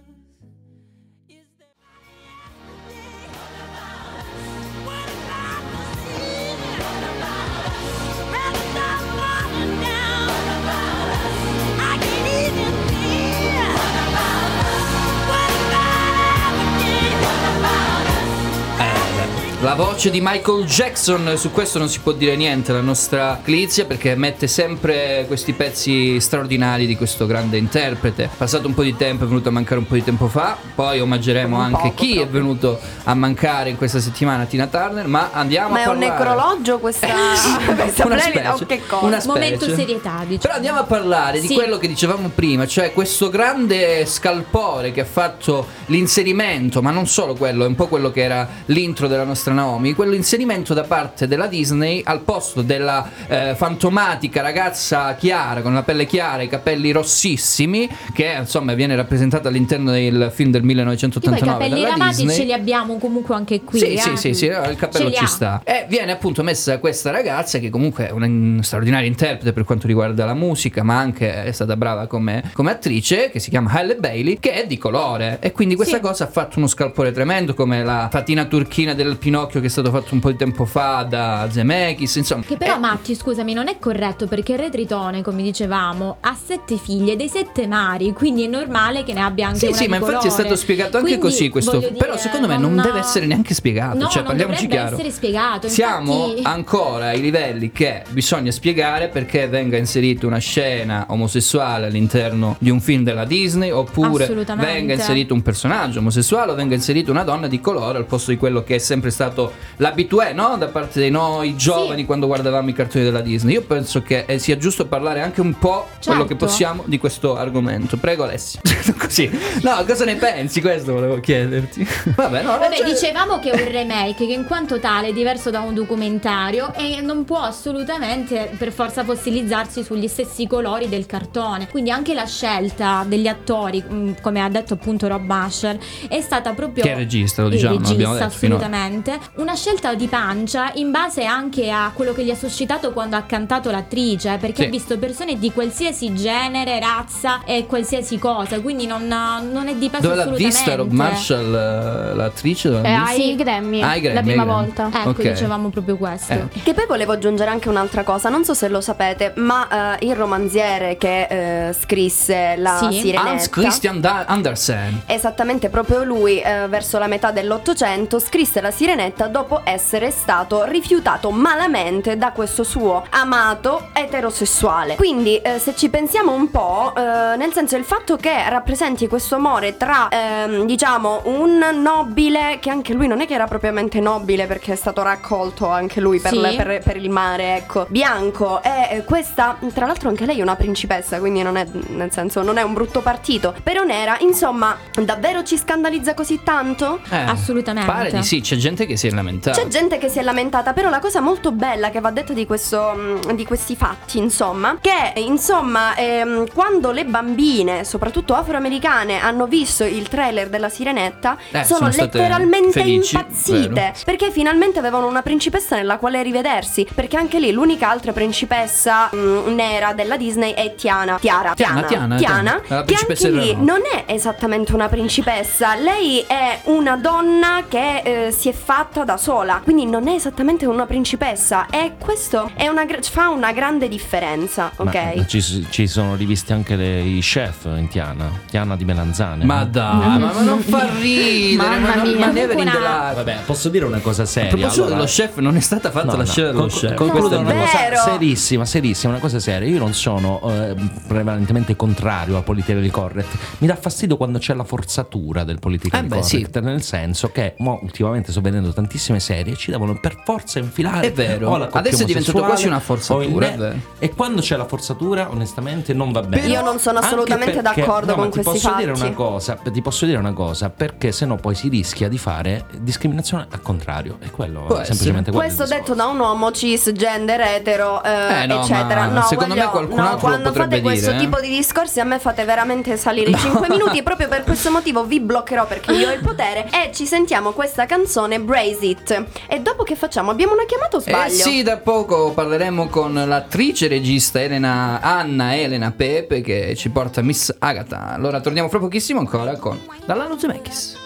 La voce di Michael Jackson, su questo non si può dire niente, la nostra Clizia, perché mette sempre questi pezzi straordinari di questo grande interprete. Passato un po' di tempo, è venuto a mancare un po' di tempo fa, poi omaggeremo anche poco, chi è venuto a mancare in questa settimana, Tina Turner, ma andiamo Ma a è un parlare... necrologio questa, <laughs> questa Una playlist? specie, O che cosa? una specie. Momento serietà, diciamo. Però andiamo a parlare di Sì. quello che dicevamo prima, cioè questo grande scalpore che ha fatto l'inserimento, ma non solo quello, è un po' quello che era l'intro della nostra Naomi, quell'inserimento da parte della Disney al posto della eh, fantomatica ragazza chiara, con la pelle chiara e i capelli rossissimi, che insomma viene rappresentata all'interno del film del Che poi i 1989 capelli ramati Disney. ce li abbiamo comunque anche qui. Sì, eh. sì, sì, sì, il cappello ci ha. sta. E viene appunto messa questa ragazza che comunque è una straordinaria interprete per quanto riguarda la musica, ma anche è stata brava come, come attrice, che si chiama Halle Bailey, che è di colore. E quindi questa Sì. cosa ha fatto uno scalpore tremendo, come la fatina turchina del Pinocchio che è stato fatto un po' di tempo fa da Zemeckis, insomma. Che però Eh, Matti, scusami, non è corretto perché il re Tritone, come dicevamo, ha sette figlie dei sette mari, quindi è normale che ne abbia anche Sì, una sì, di ma infatti è colore. stato spiegato anche Quindi, così questo. voglio Però dire, secondo me non deve essere neanche spiegato. No, cioè, non parliamoci chiaro. essere spiegato. Siamo infatti- ancora ai livelli che bisogna spiegare perché venga inserita una scena omosessuale all'interno di un film della Disney oppure venga inserito un personaggio omosessuale o venga inserita una donna di colore al posto di quello che è sempre stato l'abitué no? da parte di noi giovani quando guardavamo i cartoni della Disney. Io penso che eh, sia giusto parlare anche un po' quello che Certo. possiamo di questo argomento. Prego Alessia. <laughs> Così. No, cosa ne pensi? Questo volevo chiederti. Vabbè, no, Vabbè, dicevamo che è un remake che in quanto tale è diverso da un documentario e non può assolutamente per forza fossilizzarsi sugli stessi colori del cartone. Quindi anche la scelta degli attori, mh, come ha detto appunto Rob Marshall, è stata proprio Che è regista, lo diciamo, regista, assolutamente. Una scelta di pancia in base anche a quello che gli ha suscitato quando ha cantato l'attrice, perché Sì. ha visto persone di qualsiasi genere, razza e qualsiasi cosa, quindi non, non è di peso Dove l'ha assolutamente. vista Rob Marshall, eh, l'attrice? Dove Eh, l'ha ai Grammy, Ah, ai Grammy, la prima volta. Ecco, Ok. dicevamo proprio questo. Eh. Che poi volevo aggiungere anche un'altra cosa, non so se lo sapete, ma eh, il romanziere che eh, scrisse la Sì. Sirenetta Hans Christian Da- Andersen. Esattamente proprio lui, eh, verso la metà dell'Ottocento, scrisse la Sirenetta dopo essere stato rifiutato malamente da questo suo amato eterosessuale. Quindi, eh, se ci pensiamo un po', eh, nel senso il fatto che rappresenti questo amore tra, ehm, diciamo, un nobile, che anche lui non è che era propriamente nobile perché è stato raccolto anche lui per, Sì. le- per- per il mare, ecco, bianco, e questa, tra l'altro anche lei è una principessa, quindi non è, nel senso, non è un brutto partito, però nera, insomma, davvero ci scandalizza così tanto? Eh, Assolutamente. Pare di sì, c'è gente che si è lamentata. C'è gente che si è lamentata, però la cosa molto bella che va detta di, questo, mh, di questi fatti, insomma, che insomma, ehm, quando le bambine, soprattutto afroamericane, hanno visto il trailer della Sirenetta, Eh, sono, sono letteralmente felici, impazzite. vero. Perché finalmente avevano una principessa nella quale rivedersi. Perché anche lì l'unica altra principessa mh, nera della Disney è Tiana. Tiara. Tiana, Tiana, Tiana. La che anche lì Reno. non è esattamente una principessa, lei è una donna che eh, si è fatta da sola, quindi non è esattamente una principessa e questo è una gra- fa una grande differenza, Ma ok? ci, ci sono rivisti anche le- i chef in Tiana, Tiana di Melanzane. Ma dai, ma, ma non fa <laughs> ridere, Mamma ma, non- mia. ma never in the life. Vabbè, posso dire una cosa A seria? proposito Allora- dello chef, non è stata fatta No, la no, scena dello con- chef. Concludo No, una cosa serissima, serissima, una cosa seria. Io non sono eh, prevalentemente contrario al politically correct. Mi dà fastidio quando c'è la forzatura del politically Eh beh, sì. correct, nel senso che mo, ultimamente sto vedendo tantissime serie, ci devono per forza infilare. È vero. o la coppia Adesso è diventato quasi una forzatura, è vero. E quando c'è la forzatura, onestamente, non va bene. Io non sono assolutamente perché- d'accordo no, con ti questi posso dire fatti. una cosa, ti posso dire una cosa, perché sennò poi si rischia di fare discriminazione al contrario. E quello Può è semplicemente quello. Questo detto da un uomo cisgender etero eh, Eh, no, eccetera no secondo me voglio- qualcun no, quando potrebbe fate questo dire, eh. tipo di discorsi a me fate veramente salire i 5 <laughs> minuti e proprio per questo motivo vi bloccherò perché io ho il potere e ci sentiamo questa canzone Brace It e dopo che facciamo abbiamo una chiamata o sbaglio? Eh sì, da poco parleremo con l'attrice e regista Elena, Anna Elena Pepe che ci porta Miss Agatha. Allora torniamo fra pochissimo ancora con Dall'anno Zemeckis.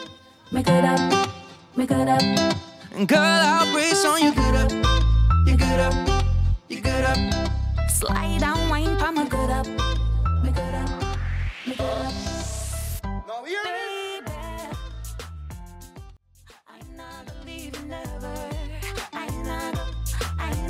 Make it up, make it up. Girl, I'll brace on you, get up, you get up, you get up. Slide down, wine pa my good up. Make it up, make it up.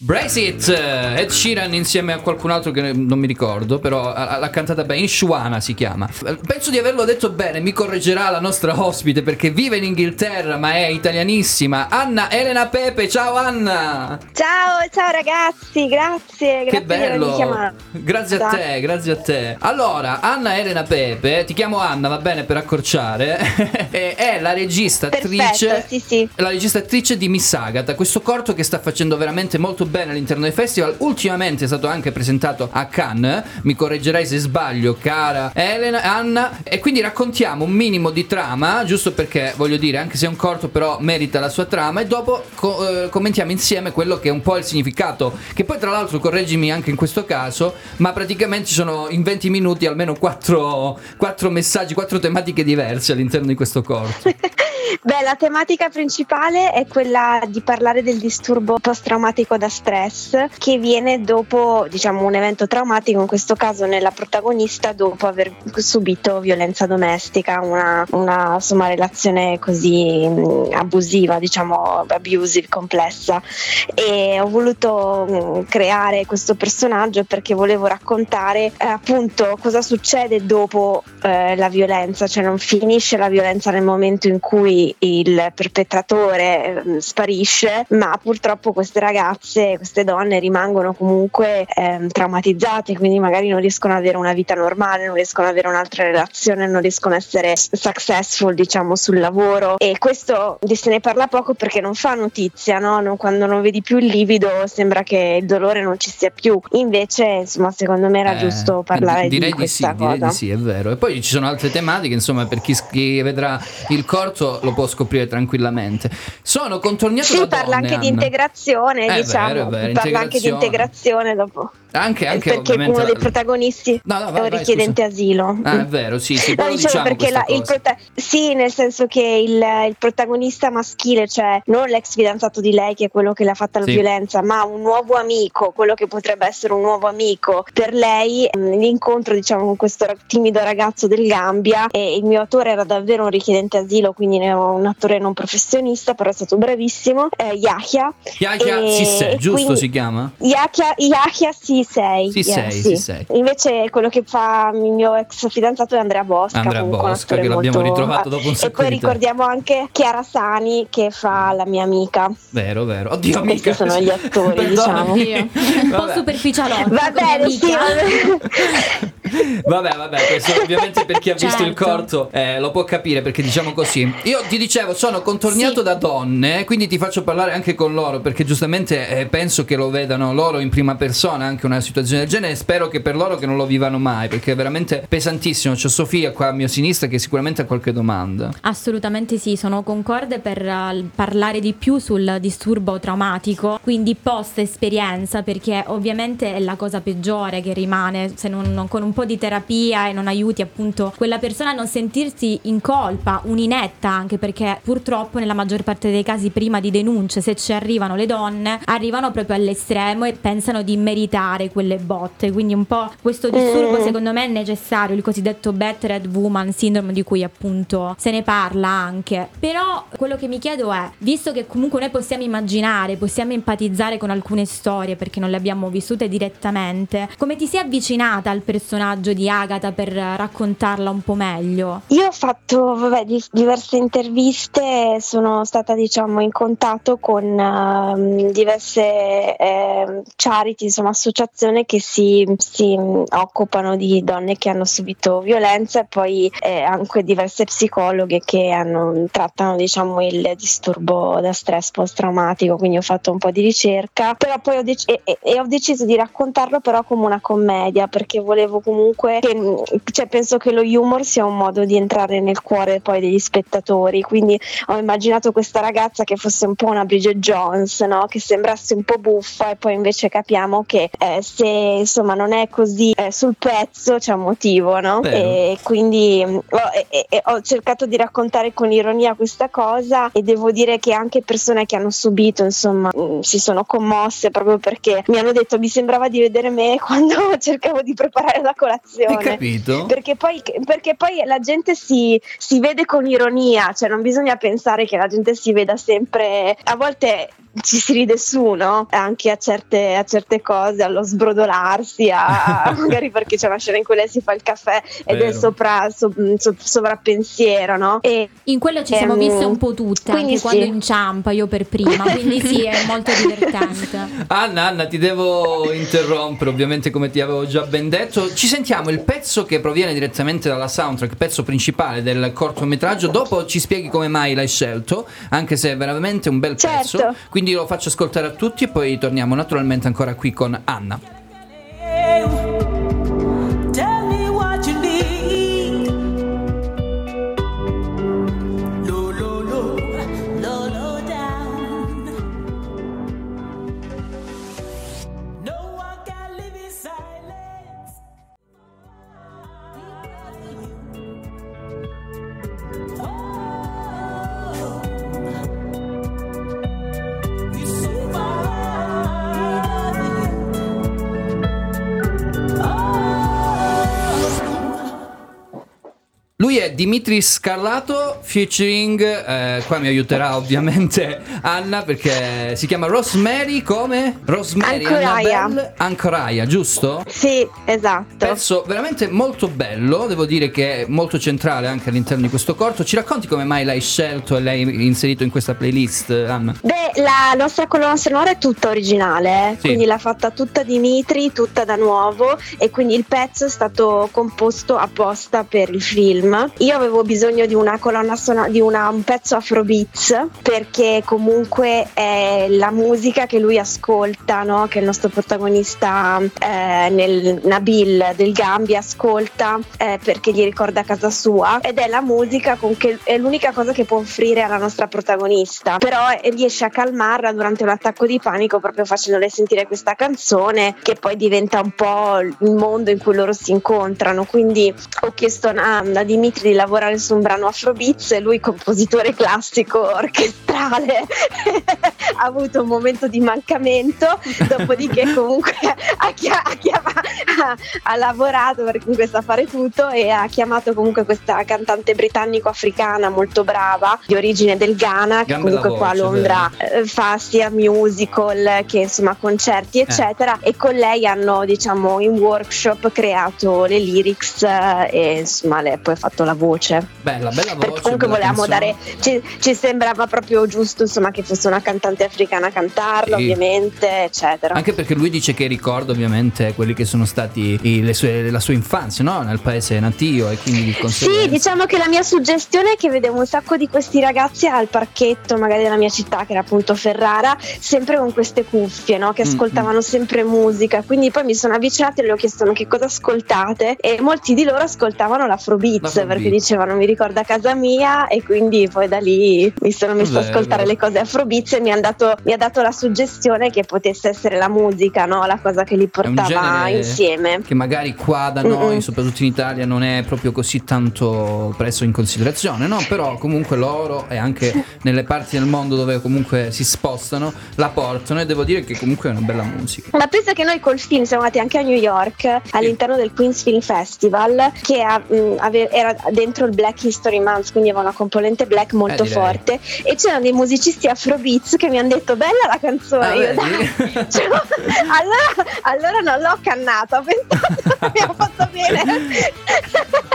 Brace It, eh, Ed Sheeran insieme a qualcun altro che non mi ricordo, però ha- l'ha cantata bene, Inshuana si chiama. Penso di averlo detto bene, mi correggerà la nostra ospite perché vive in Inghilterra ma è italianissima. Anna Elena Pepe, ciao Anna! Ciao, ciao ragazzi, grazie, Che grazie avermi bello! Grazie a te, grazie a te. Allora, Anna Elena Pepe, ti chiamo Anna, va bene per accorciare, <laughs> è la regista attrice Perfetto, sì, sì. la regista attrice di Miss Agatha, questo corto che sta facendo veramente molto bene all'interno dei festival. Ultimamente è stato anche presentato a Cannes. Mi correggerai se sbaglio, cara Elena, Anna. E quindi raccontiamo un minimo di trama, giusto perché voglio dire, anche se è un corto, però merita la sua trama. E dopo co- eh, commentiamo insieme quello che è un po' il significato. Che poi, tra l'altro, correggimi anche in questo caso, ma praticamente sono in 20 minuti almeno 4, messaggi, 4 tematiche diverse all'interno di questo corto. <laughs> Beh, la tematica principale è quella di parlare del disturbo post-traumatico da stress che viene dopo, diciamo, un evento traumatico, in questo caso nella protagonista dopo aver subito violenza domestica, una, una, insomma, relazione così mh, abusiva, diciamo, abusive, complessa. E ho voluto mh, creare questo personaggio perché volevo raccontare eh, appunto cosa succede dopo eh, la violenza, cioè non finisce la violenza nel momento in cui il perpetratore eh, sparisce, ma purtroppo queste ragazze, queste donne rimangono comunque ehm, traumatizzate, quindi magari non riescono ad avere una vita normale, non riescono ad avere un'altra relazione, non riescono ad essere successful, diciamo, sul lavoro. E questo se ne parla poco perché non fa notizia, no? Non- quando non vedi più il livido sembra che il dolore non ci sia più. Invece, insomma, secondo me era Eh, giusto parlare direi di di sì, questa direi cosa. di sì, è vero. E poi ci sono altre tematiche, insomma, per chi, chi vedrà il corto lo può scoprire tranquillamente. Sono contornato Sì, da parla donne, anche di Anna. integrazione, È diciamo. Vero, è vero, parla anche di integrazione. integrazione dopo. Anche, anche perché uno la- dei protagonisti No, no, vai, è un vai, richiedente asilo. Ah, è vero, sì, sì, No, diciamo perché la- il prota- sì, nel senso che il, il protagonista maschile, cioè non l'ex fidanzato di lei che è quello che le ha fatta la Sì. violenza, ma un nuovo amico, quello che potrebbe essere un nuovo amico per lei, mh, l'incontro diciamo con questo timido ragazzo del Gambia e il mio attore era davvero un richiedente asilo, quindi ne- un attore non professionista, però è stato bravissimo, eh, Yahya. Yahya E Sissè, giusto quindi- si chiama? Yahya, Yahya sì, sei. Sì, sei, sì, sei. Invece quello che fa il mio ex fidanzato è Andrea Bosca. Andrea Bosca, che l'abbiamo molto- ritrovato dopo un E sacco poi di tempo. ricordiamo anche Chiara Sani che fa la mia amica. Vero, vero. Oddio, Questi amica. sono gli attori, <laughs> diciamo. Un po' Vabbè. superficialotto. Va bene, sì. <laughs> Vabbè, vabbè, questo ovviamente per chi ha visto il Certo. corto eh, lo può capire perché diciamo così. Io ti dicevo, sono contornato Sì. da donne, quindi ti faccio parlare anche con loro perché giustamente eh, penso che lo vedano loro in prima persona anche una situazione del genere. Spero che per loro che non lo vivano mai perché è veramente pesantissimo. C'è Sofia qua a mia sinistra che sicuramente ha qualche domanda. Assolutamente sì, sono concorde per eh, parlare di più sul disturbo traumatico, quindi post esperienza, perché ovviamente è la cosa peggiore che rimane se non, non- con un po' di terapia e non aiuti appunto quella persona a non sentirsi in colpa, un'inetta anche perché purtroppo nella maggior parte dei casi prima di denunce, se ci arrivano le donne, arrivano proprio all'estremo e pensano di meritare quelle botte, quindi un po' questo disturbo Mm. secondo me è necessario, il cosiddetto battered woman syndrome di cui appunto se ne parla anche. Però quello che mi chiedo è, visto che comunque noi possiamo immaginare, possiamo empatizzare con alcune storie perché non le abbiamo vissute direttamente, come ti sei avvicinata al personaggio di Agatha per raccontarla un po' meglio? Io ho fatto vabbè, di- diverse interviste, sono stata diciamo in contatto con ehm, diverse ehm, charity, insomma associazioni che si, si, occupano di donne che hanno subito violenza e poi eh, anche diverse psicologhe che hanno- trattano diciamo il disturbo da stress post-traumatico, quindi ho fatto un po' di ricerca, però poi ho, dec- e- e ho deciso di raccontarlo però come una commedia perché volevo comunque comunque che, cioè, penso che lo humor sia un modo di entrare nel cuore poi degli spettatori. Quindi ho immaginato questa ragazza che fosse un po' una Bridget Jones, no? che sembrasse un po' buffa e poi invece capiamo che eh, se insomma non è così eh, sul pezzo c'è un motivo, no? E quindi ho, e- e- e ho cercato di raccontare con ironia questa cosa e devo dire che anche persone che hanno subito insomma mm, si sono commosse proprio perché mi hanno detto mi sembrava di vedere me <laughs> quando cercavo di preparare la colazione. Hai capito? Perché poi, perché poi la gente si, si vede con ironia, cioè non bisogna pensare che la gente si veda sempre, a volte ci si ride su, no? Anche a certe, a certe cose, allo sbrodolarsi, a, <laughs> magari perché c'è una scena in cui lei si fa il caffè ed è Vero. sopra, so- so- sovrappensiero, no? E, In quello ci siamo ehm, viste un po' tutte, quindi anche quando sì. inciampa, io per prima, quindi sì, è <laughs> molto divertente. Anna, Anna, ti devo interrompere, ovviamente come ti avevo già ben detto. Ci sentiamo il pezzo che proviene direttamente dalla soundtrack, pezzo principale del cortometraggio. Dopo ci spieghi come mai l'hai scelto, anche se è veramente un bel pezzo. Certo. Quindi lo faccio ascoltare a tutti e poi torniamo naturalmente ancora qui con Anna. Dimitri Scarlato featuring, eh, qua mi aiuterà ovviamente Anna perché si chiama Rosemary come? Rosemary Ancoraia. Annabelle Ancoraia, giusto? Sì, esatto. Pezzo veramente molto bello, devo dire che è molto centrale anche all'interno di questo corto. Ci racconti come mai l'hai scelto e l'hai inserito in questa playlist, Anna? Beh, la nostra colonna sonora è tutta originale, eh, Sì. quindi l'ha fatta tutta Dimitri, tutta da nuovo e quindi il pezzo è stato composto apposta per il film. Io avevo bisogno di una colonna sonora, di una- un pezzo afrobeats perché comunque è la musica che lui ascolta, no? che il nostro protagonista eh, nel Nabil del Gambia ascolta eh, perché gli ricorda casa sua. Ed è la musica con che è l'unica cosa che può offrire alla nostra protagonista. Però eh, riesce a calmarla durante un attacco di panico proprio facendole sentire questa canzone che poi diventa un po' il mondo in cui loro si incontrano. Quindi ho chiesto a, a Dimitri di lavorare su un brano afrobeats e lui compositore classico orchestrale <laughs> ha avuto un momento di mancamento dopodiché <laughs> comunque ha, chia- ha chiama- ha- ha lavorato perché comunque sa fare tutto e ha chiamato comunque questa cantante britannico-africana molto brava di origine del Ghana che comunque qua a voce, Londra eh, fa sia musical che insomma concerti eccetera. E con lei hanno diciamo in workshop creato le lyrics eh, e insomma poi ha fatto la voce Bella, bella voce. perché comunque volevamo canzone. dare ci, ci sembrava proprio giusto insomma che fosse una cantante africana a cantarla Sì. ovviamente eccetera Anche perché lui dice che ricorda ovviamente quelli che sono stati i- sue- la sua infanzia, no? Nel paese natio e quindi di conseguenza. Sì, diciamo che la mia suggestione è che vedevo un sacco di questi ragazzi al parchetto, magari della mia città, che era appunto Ferrara, sempre con queste cuffie, no? che Mm, ascoltavano sempre musica. Quindi poi mi sono avvicinata e le ho chiesto: ma che cosa ascoltate? E molti di loro ascoltavano l'Afrobeats L'Afrobeats. perché dicevano mi ricorda casa mia, e quindi poi da lì mi sono messa a Bello. ascoltare le cose Afrobeats e mi, dato, mi ha dato la suggestione che potesse essere la musica, no? la cosa che li portava insieme. Che magari qua da noi, Mm-mm. soprattutto in Italia, non è proprio così tanto preso in considerazione, no? Però comunque loro e anche <laughs> nelle parti del mondo dove comunque si spostano, la portano e devo dire che comunque è una bella musica. Ma pensa che noi col film siamo andati anche a New York all'interno del Queens Film Festival che ave- era dentro il Black History Month, quindi aveva una componente black molto Eh, forte e c'erano dei musicisti afrobeats che mi hanno detto bella la canzone. Ah, Io, <laughs> cioè, allora, allora non l'ho cannata, ho pensato mi ha fatto bene.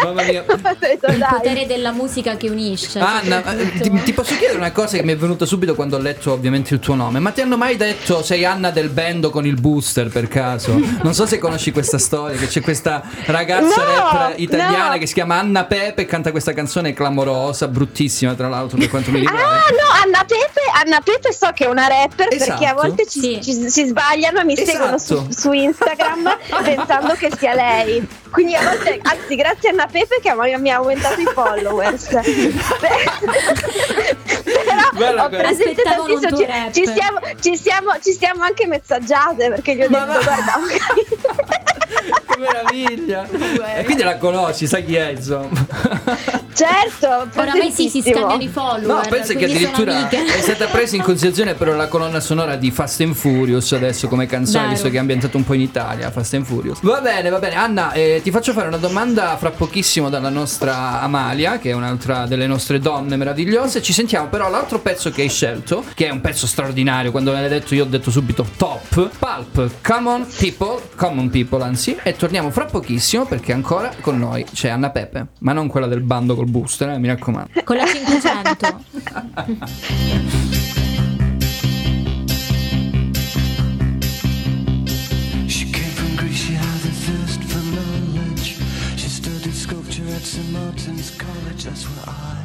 Mamma mia. <laughs> Ho detto, Il potere della musica che unisce. Anna, eh, ti, ti posso chiedere una cosa che mi è venuta subito quando ho letto ovviamente il tuo nome, ma ti hanno mai detto sei Anna del bando con il booster per caso? Non so se conosci questa storia, che c'è questa ragazza No, italiana no. che si chiama Anna Pepe e canta questa canzone clamorosa, bruttissima tra l'altro per quanto mi riguarda. Ah no, Anna Pepe, Anna Pepe so che è una rapper perché a Esatto. volte ci, ci- si sbagliano e mi seguono su, Esatto. su Instagram <laughs> pensando che sia lei. Quindi a volte, anzi, grazie a Anna Pepe che mi ha aumentato i followers. <laughs> Però Bella ho presente tantissimo, ci, ci siamo, ci, siamo, ci siamo anche messaggiate perché gli ho detto guarda <laughs> Che meraviglia! E quindi la conosci, sai chi è, insomma. certo Oramai sì, si scambiano i follower. No, pensa che addirittura è stata presa in considerazione per la colonna sonora di Fast and Furious adesso come canzone, visto che è ambientato un po' in Italia, Fast and Furious. Va bene, va bene. Anna, eh, ti faccio fare una domanda fra pochissimo dalla nostra Amalia, che è un'altra delle nostre donne meravigliose. Ci sentiamo però l'altro pezzo che hai scelto, che è un pezzo straordinario. Quando me l'hai detto io ho detto subito top. Pulp, Come on People, Common People anzi. E torniamo fra pochissimo perché ancora con noi c'è Anna Pepe, ma non quella del bando col booster, eh, mi raccomando. <laughs> Con la 500. She came from Greece, she had a thirst for knowledge. She studied sculpture at St. Martin's College, that's where I.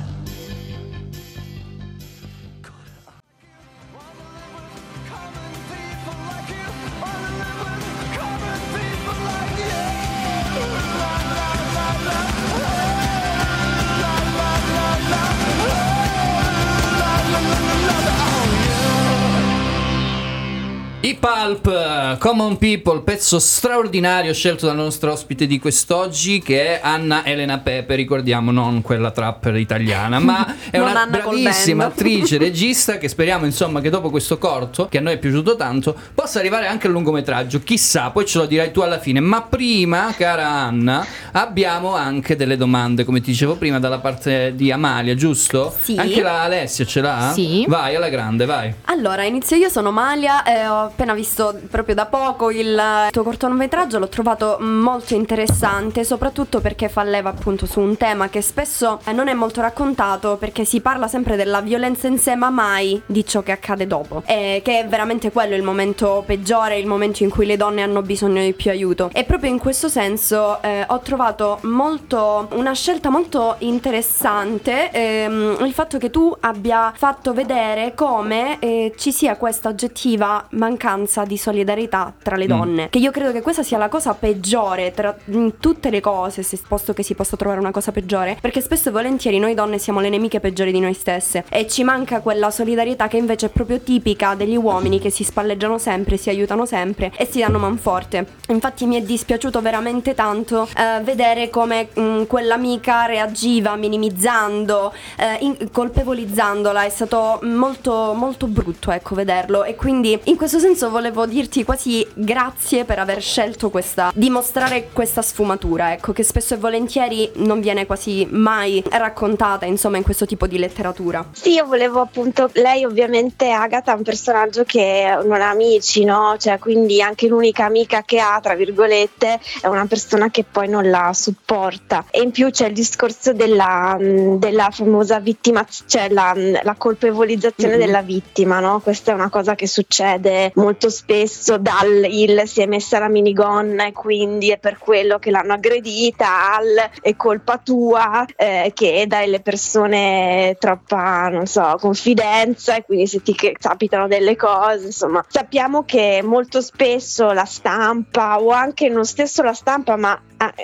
I Pulp, Common People, pezzo straordinario scelto dal nostro ospite di quest'oggi che è Anna Elena Pepe, ricordiamo non quella trapper italiana, ma <laughs> è una Anna bravissima attrice, <laughs> regista che speriamo insomma che dopo questo corto, che a noi è piaciuto tanto, possa arrivare anche al lungometraggio, chissà, poi ce lo dirai tu alla fine, ma prima, cara Anna, abbiamo anche delle domande, come ti dicevo prima, dalla parte di Amalia, giusto? Sì. Anche la Alessia ce l'ha? Sì. Vai, alla grande, vai. Allora, inizio io, sono Malia e ho appena visto proprio da poco il tuo cortometraggio, l'ho trovato molto interessante, soprattutto perché fa leva appunto su un tema che spesso eh, non è molto raccontato perché si parla sempre della violenza in sé, ma mai di ciò che accade dopo. E che è veramente quello il momento peggiore, il momento in cui le donne hanno bisogno di più aiuto. E proprio in questo senso eh, ho trovato molto una scelta molto interessante ehm, il fatto che tu abbia fatto vedere come eh, ci sia questa oggettiva mancanza di solidarietà tra le Mm. donne. Che io credo che questa sia la cosa peggiore tra tutte le cose, se posto che si possa trovare una cosa peggiore, perché spesso e volentieri noi donne siamo le nemiche peggiori di noi stesse e ci manca quella solidarietà che invece è proprio tipica degli uomini che si spalleggiano sempre, si aiutano sempre e si danno manforte. Infatti mi è dispiaciuto veramente tanto eh, vedere come mh, quell'amica reagiva minimizzando, eh, in- colpevolizzandola, è stato molto molto brutto ecco vederlo e quindi in questo senso volevo dirti quasi grazie per aver scelto questa dimostrare questa sfumatura ecco che spesso e volentieri non viene quasi mai raccontata insomma in questo tipo di letteratura. Sì, io volevo appunto, lei ovviamente Agatha è un personaggio che non ha amici, no? Cioè, quindi anche l'unica amica che ha, tra virgolette, è una persona che poi non la supporta. E in più c'è il discorso della, della famosa vittima, cioè la, la colpevolizzazione Mhm. della vittima, no? Questa è una cosa che succede molto spesso dal il si è messa la minigonna e quindi è per quello che l'hanno aggredita al è colpa tua eh, che dai le persone troppa non so confidenza e quindi se ti capitano delle cose insomma. Sappiamo che molto spesso la stampa o anche non stesso la stampa ma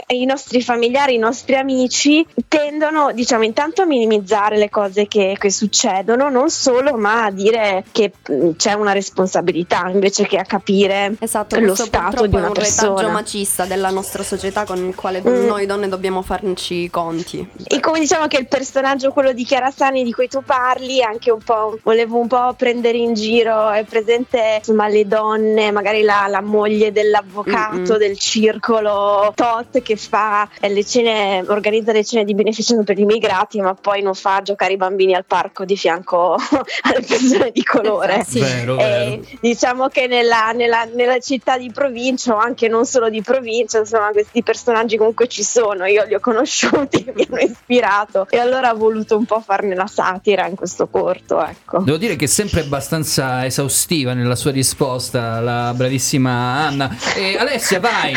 i nostri familiari i nostri amici tendono diciamo intanto a minimizzare le cose che, che succedono non solo ma a dire che mh, c'è una responsabilità invece che a capire Esatto, lo questo stato di una è un retaggio persona macista della nostra società con il quale Mm. noi donne dobbiamo farci i conti. E come diciamo che il personaggio, quello di Chiara Sani di cui tu parli, anche un po' volevo un po' prendere in giro, è presente insomma le donne, magari la, la moglie dell'avvocato Mm-mm. del circolo Tot che fa eh, le cene, organizza le cene di beneficenza per gli immigrati, ma poi non fa giocare i bambini al parco di fianco <laughs> alle persone di colore. Sì. Vero, vero. diciamo che nella, nella- nella città di provincia o anche non solo di provincia, insomma, questi personaggi comunque ci sono. Io li ho conosciuti, <laughs> mi hanno ispirato e allora ho voluto un po' farne la satira in questo corto, ecco. Devo dire che è sempre abbastanza esaustiva nella sua risposta, la bravissima Anna. E Alessia, vai!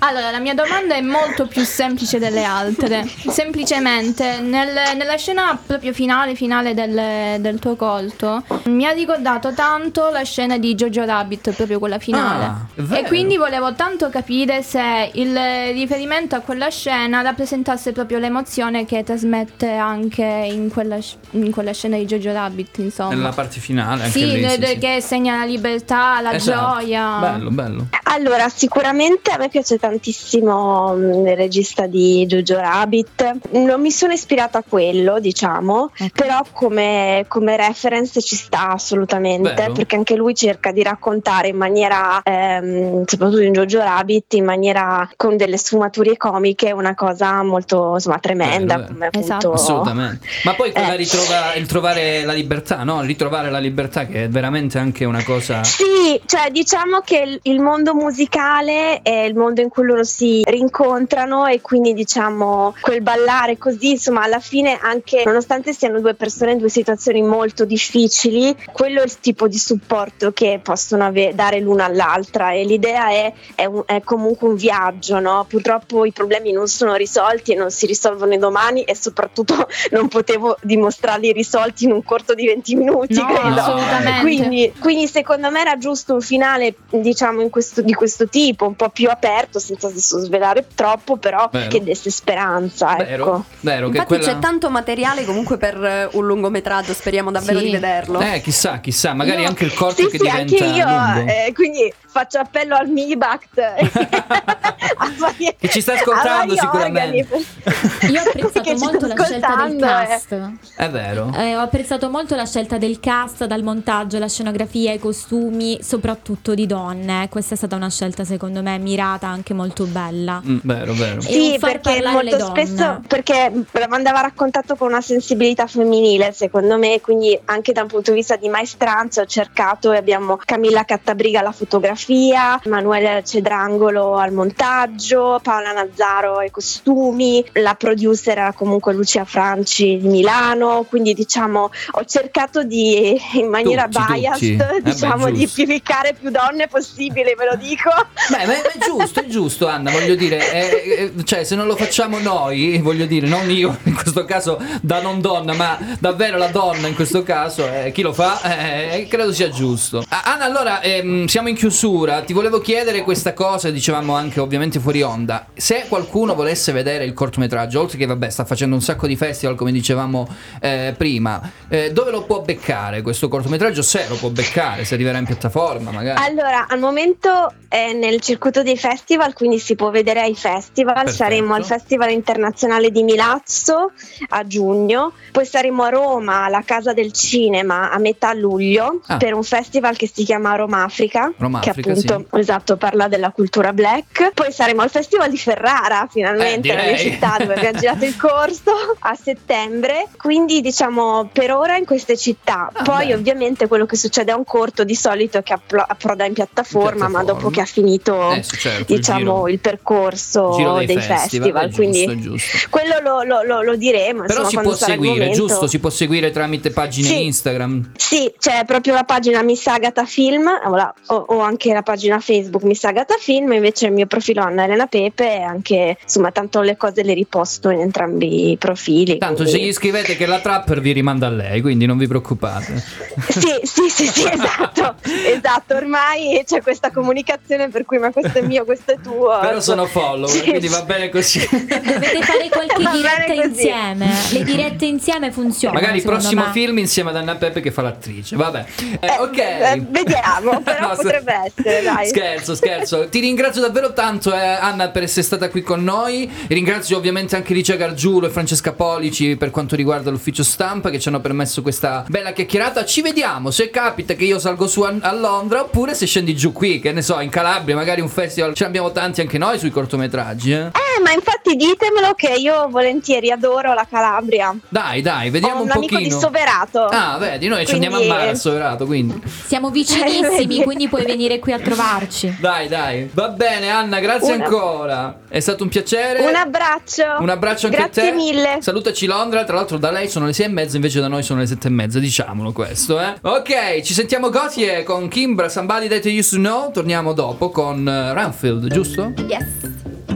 Allora, la mia domanda è molto più semplice delle altre. Semplicemente, nel- nella scena proprio finale, finale del, del tuo colto, mi ha ricordato tanto la scena di Jojo Rabbit, proprio quella finale. Ah, è vero. e quindi volevo tanto capire se il riferimento a quella scena rappresentasse proprio l'emozione che trasmette anche in quella, sc- in quella scena di Jojo Rabbit, insomma. Nella parte finale, anche Sì, lì. che segna la libertà, la Esatto. gioia. Bello, bello. Allora, sicuramente a me piace tantissimo mm, il regista di Jojo Rabbit. Non mi sono ispirata a quello, diciamo, però come, come reference ci sta assolutamente, Vero. perché anche lui cerca di raccontare in maniera, ehm, soprattutto in Jojo Rabbit, in maniera con delle sfumature comiche, una cosa molto insomma tremenda. Vero, come Esatto. appunto- Assolutamente. Ma poi quella Eh. ritrova, il trovare la libertà, no? Ritrovare la libertà che è veramente anche una cosa... Sì, cioè diciamo che il- il mondo musicale è il mondo in cui loro si rincontrano e quindi diciamo quel ballare così, insomma alla fine anche nonostante siano due persone in due situazioni molto difficili, quello è il tipo di supporto che possono ave- dare l'una all'altra e l'idea è, è un- è comunque un viaggio, no? Purtroppo i problemi non sono risolti e non si risolvono domani e soprattutto <laughs> non potevo dimostrarli risolti in un corto di 20 minuti, No, <laughs> credo. assolutamente. Quindi, quindi secondo me era giusto un finale, diciamo, in questo- di questo tipo, un po' più aperto, senza svelare troppo, però Vero. che desse speranza, Vero, ecco. vero che Infatti quella... c'è tanto materiale comunque per eh, un lungometraggio, speriamo davvero Sì. di vederlo. Eh, chissà, chissà, magari Io- anche il corto sì, che sì, diventa anche io, lungo. eh, quindi faccio appello al MIBACT <laughs> <laughs> Che ci sta ascoltando sicuramente. organi. Io ho apprezzato molto la scelta del eh. cast. È vero. Eh, ho apprezzato molto la scelta del cast, dal montaggio, la scenografia, i costumi, soprattutto di donne. Questa è stata una scelta, secondo me, mirata, anche molto bella. Mm, vero, vero. Sì, perché molto spesso perché andava raccontato con una sensibilità femminile, secondo me, quindi anche da un punto di vista di maestranza ho cercato e abbiamo Camilla Cattabriga alla fotografia, Emanuele Cedrangolo al montaggio, Paola Nazzaro ai costumi, la producer era comunque Lucia Franci di Milano, quindi diciamo ho cercato di in maniera Tutti, biased, tutti. Eh beh, diciamo di piccare più donne possibile, ve lo dico. Beh, ma è, è giusto, è giusto, Anna, voglio dire, eh, eh, cioè se non lo facciamo noi, voglio dire, non io in questo caso da non donna, ma davvero la donna in questo caso, eh, chi lo fa, eh, credo sia giusto. Anna, allora, ehm, siamo in chiusura, ti volevo chiedere questa cosa, dicevamo anche ovviamente fuori onda, se qualcuno volesse vedere il cortometraggio, oltre che vabbè sta facendo un sacco di festival come dicevamo eh, prima, eh, dove lo può beccare questo cortometraggio? Se lo può beccare, se arriverà in piattaforma magari. Allora, al momento è nel circuito dei festival, quindi si può vedere ai festival. Perfetto. Saremo al Festival Internazionale di Milazzo a giugno, poi saremo a Roma alla Casa del Cinema a metà luglio Ah. per un festival che si chiama Roma Africa, Roma Africa, appunto esatto, parla della cultura black. Poi saremo al Festival di Ferrara, finalmente, Eh, la mia città dove abbiamo girato il corso a settembre. Quindi diciamo per ora in queste città. Ah, Poi beh. ovviamente quello che succede a un corto di solito è che appro- approda in piattaforma, ma dopo che ha finito Eh, sì, certo, il diciamo giro- il percorso Giro dei, dei festival, festival. giusto, quindi giusto. quello lo, lo- lo- lo diremo. Però insomma, si può il seguire, giusto? Si può seguire tramite pagine Sì. Instagram. Sì, c'è proprio la pagina Miss Agata Film, o, la- o- o anche la pagina Facebook Miss Agata Film, invece il mio profilo Anna Elena Pepe e anche, insomma, tanto le cose le riposto in entrambi i profili. Tanto se quindi- gli scrivete che la trapper vi rimanda a lei, quindi non vi preoccupate. <laughs> Sì, sì, sì, sì, <laughs> esatto, esatto, ormai c'è questa comunicazione per cui ma questo è mio, questo è tuo. Però sono follower, Sì, quindi va bene così. Dovete fare qualche <laughs> Va diretta insieme. Le dirette insieme funzionano. Magari il prossimo me. film insieme ad Anna Peppe che fa l'attrice. Vabbè. Eh, ok. Eh, vediamo, però No, se- potrebbe essere, dai. <laughs> Scherzo, scherzo. Ti ringrazio davvero tanto, eh, Anna, per essere stata qui con noi. Ringrazio ovviamente anche Licia Gargiulo e Francesca Polici per quanto riguarda l'ufficio stampa che ci hanno permesso questa bella chiacchierata. Ci vediamo se capita che io salgo su a, a Londra oppure se scendi giù qui, che ne so, in Calabria, magari un festival. Ce ne abbiamo tanti anche noi sui cortometraggi, eh. Eh, ma infatti ditemelo che io volentieri adoro la Calabria. Dai, dai, vediamo Ho un, un, amico pochino. di Soverato. Ah, vedi, noi ci andiamo a Quindi- mare a Soverato, quindi. Siamo vicinissimi, <laughs> quindi puoi venire qui a trovarci. <laughs> Dai, dai. Va bene, Anna, grazie Una- ancora. È stato un piacere. Un abbraccio. Un abbraccio anche Grazie a te. mille. Salutaci Londra. Tra l'altro, da lei sono le sei e mezza, invece da noi sono le sette e mezza. Diciamolo questo, eh. Ok, ci sentiamo Gotie con Kimbra, Somebody That You Used to Know. Torniamo dopo con eh, Ranfield, giusto? Yes.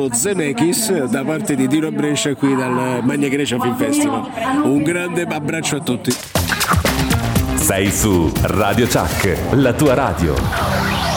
Dalla allo Zemeckis da parte di Dino Brescia qui dal Magna Grecia Film Festival. Un grande abbraccio a tutti. Sei su Radio Chuck, la tua radio.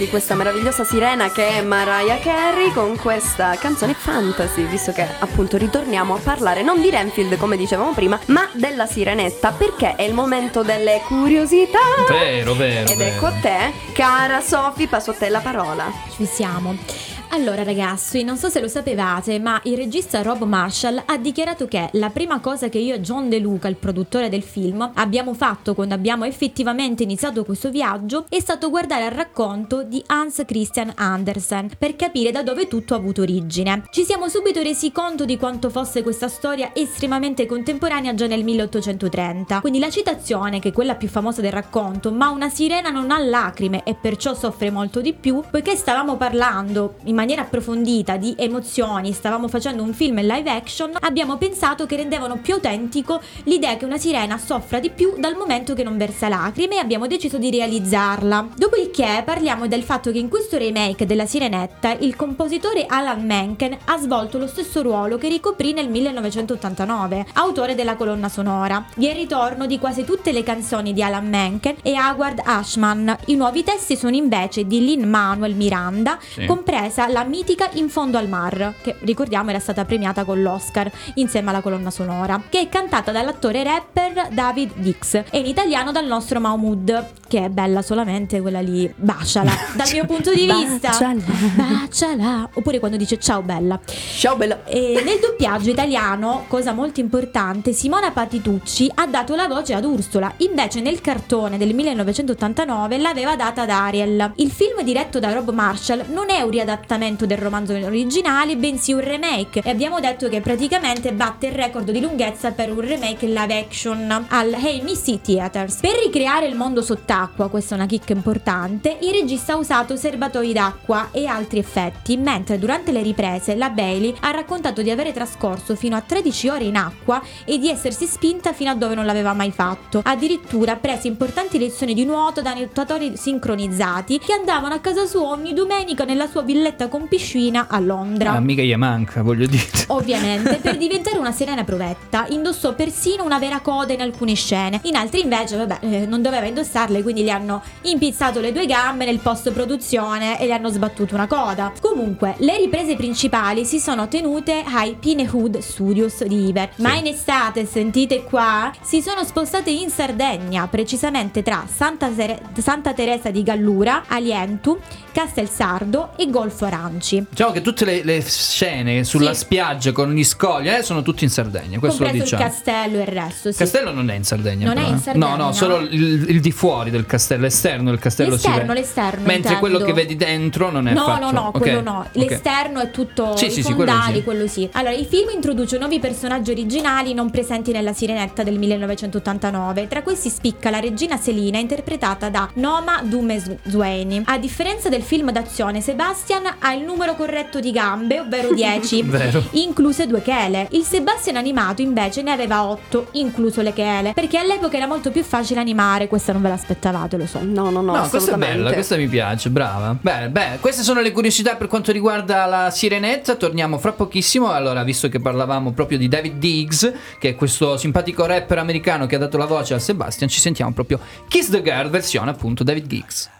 Di questa meravigliosa sirena che è Mariah Carey con questa canzone fantasy, visto che appunto ritorniamo a parlare non di Renfield come dicevamo prima, ma della sirenetta, perché è il momento delle curiosità. Vero, vero. Ed vero. ecco a te, cara Sofi, passo a te la parola. Ci siamo. Allora ragazzi, non so se lo sapevate, ma il regista Rob Marshall ha dichiarato che la prima cosa che io e John De Luca, il produttore del film, abbiamo fatto quando abbiamo effettivamente iniziato questo viaggio è stato guardare al racconto di Hans Christian Andersen per capire da dove tutto ha avuto origine. Ci siamo subito resi conto di quanto fosse questa storia estremamente contemporanea già nel 1830. Quindi la citazione, che è quella più famosa del racconto, ma una sirena non ha lacrime e perciò soffre molto di più, poiché stavamo parlando in maniera approfondita di emozioni, stavamo facendo un film in live action, abbiamo pensato che rendevano più autentico l'idea che una sirena soffra di più dal momento che non versa lacrime e abbiamo deciso di realizzarla. Dopodiché parliamo del fatto che in questo remake della Sirenetta il compositore Alan Menken ha svolto lo stesso ruolo che ricoprì nel 1989, autore della colonna sonora. Vi è il ritorno di quasi tutte le canzoni di Alan Menken e Howard Ashman. I nuovi testi sono invece di Lin Manuel Miranda, Sì. compresa la mitica In fondo al mar, che ricordiamo era stata premiata con l'Oscar insieme alla colonna sonora, che è cantata dall'attore rapper David Dix e in italiano dal nostro Mahmood, che è bella solamente quella lì, baciala. <laughs> Dal mio punto di vista, Baciala. baciala. Oppure quando dice ciao bella. Ciao bella. E nel doppiaggio italiano, cosa molto importante, Simona Patitucci ha dato la voce ad Ursula, invece nel cartone del 1989 l'aveva data ad Ariel. Il film diretto da Rob Marshall non è un riadattamento del romanzo originale, bensì un remake e abbiamo detto che praticamente batte il record di lunghezza per un remake live action al AMC Theaters. Per ricreare il mondo sott'acqua, questa è una chicca importante, il regista ha usato serbatoi d'acqua e altri effetti, mentre durante le riprese la Bailey ha raccontato di avere trascorso fino a 13 ore in acqua e di essersi spinta fino a dove non l'aveva mai fatto. Addirittura ha preso importanti lezioni di nuoto da nuotatori sincronizzati che andavano a casa sua ogni domenica nella sua villetta con piscina a Londra. Ah, mica gli manca, voglio dire. Ovviamente, per <laughs> diventare una sirena provetta, indossò persino una vera coda in alcune scene. In altre invece, vabbè, eh, non doveva indossarle, quindi gli hanno impizzato le due gambe nel post produzione e gli hanno sbattuto una coda. Comunque, le riprese principali si sono tenute ai Pinewood Studios di Iver. Ma in estate, sentite qua, si sono spostate in Sardegna, precisamente tra Santa, Sere- Santa Teresa di Gallura, Alientu, Castelsardo e Golfo Aranci. Diciamo che tutte le, le scene sulla Sì. spiaggia con gli scogli eh, sono tutte in Sardegna. Questo lo compreso il diciamo. castello e il resto. Sì. Castello non è in Sardegna. Non però, è in eh. Sardegna, No, no, no. solo il, il di fuori del castello, l'esterno del castello L'esterno, l'esterno, Mentre intendo. quello che vedi dentro non è No, fatto. no, no, Ok, quello no. L'esterno è tutto Sì, i sì, sì, quello fondali, sì. quello sì. Allora, il film introduce nuovi personaggi originali non presenti nella Sirenetta del 1989. Tra questi spicca la regina Selina, interpretata da Noma Dumezweni. A differenza del film d'azione, Sebastian ha il numero corretto di gambe, ovvero <laughs> 10, Vero. incluse due chele. Il Sebastian animato invece ne aveva 8, incluso le chele, perché all'epoca era molto più facile animare. Questa non ve l'aspettavate, lo so. No, no, no. No, questa è bella, questa mi piace, brava. Bene, bene, queste sono le curiosità per quanto riguarda la sirenetta. Torniamo fra pochissimo. Allora, visto che parlavamo proprio di David Diggs, che è questo simpatico rapper americano che ha dato la voce a Sebastian, ci sentiamo proprio Kiss the Girl, versione appunto David Diggs.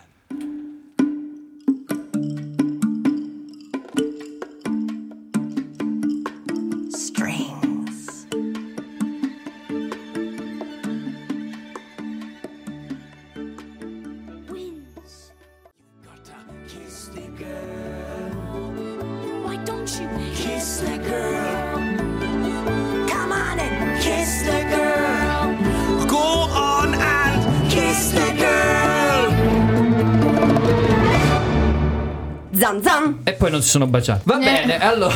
Si sono baciati. Va bene, allora.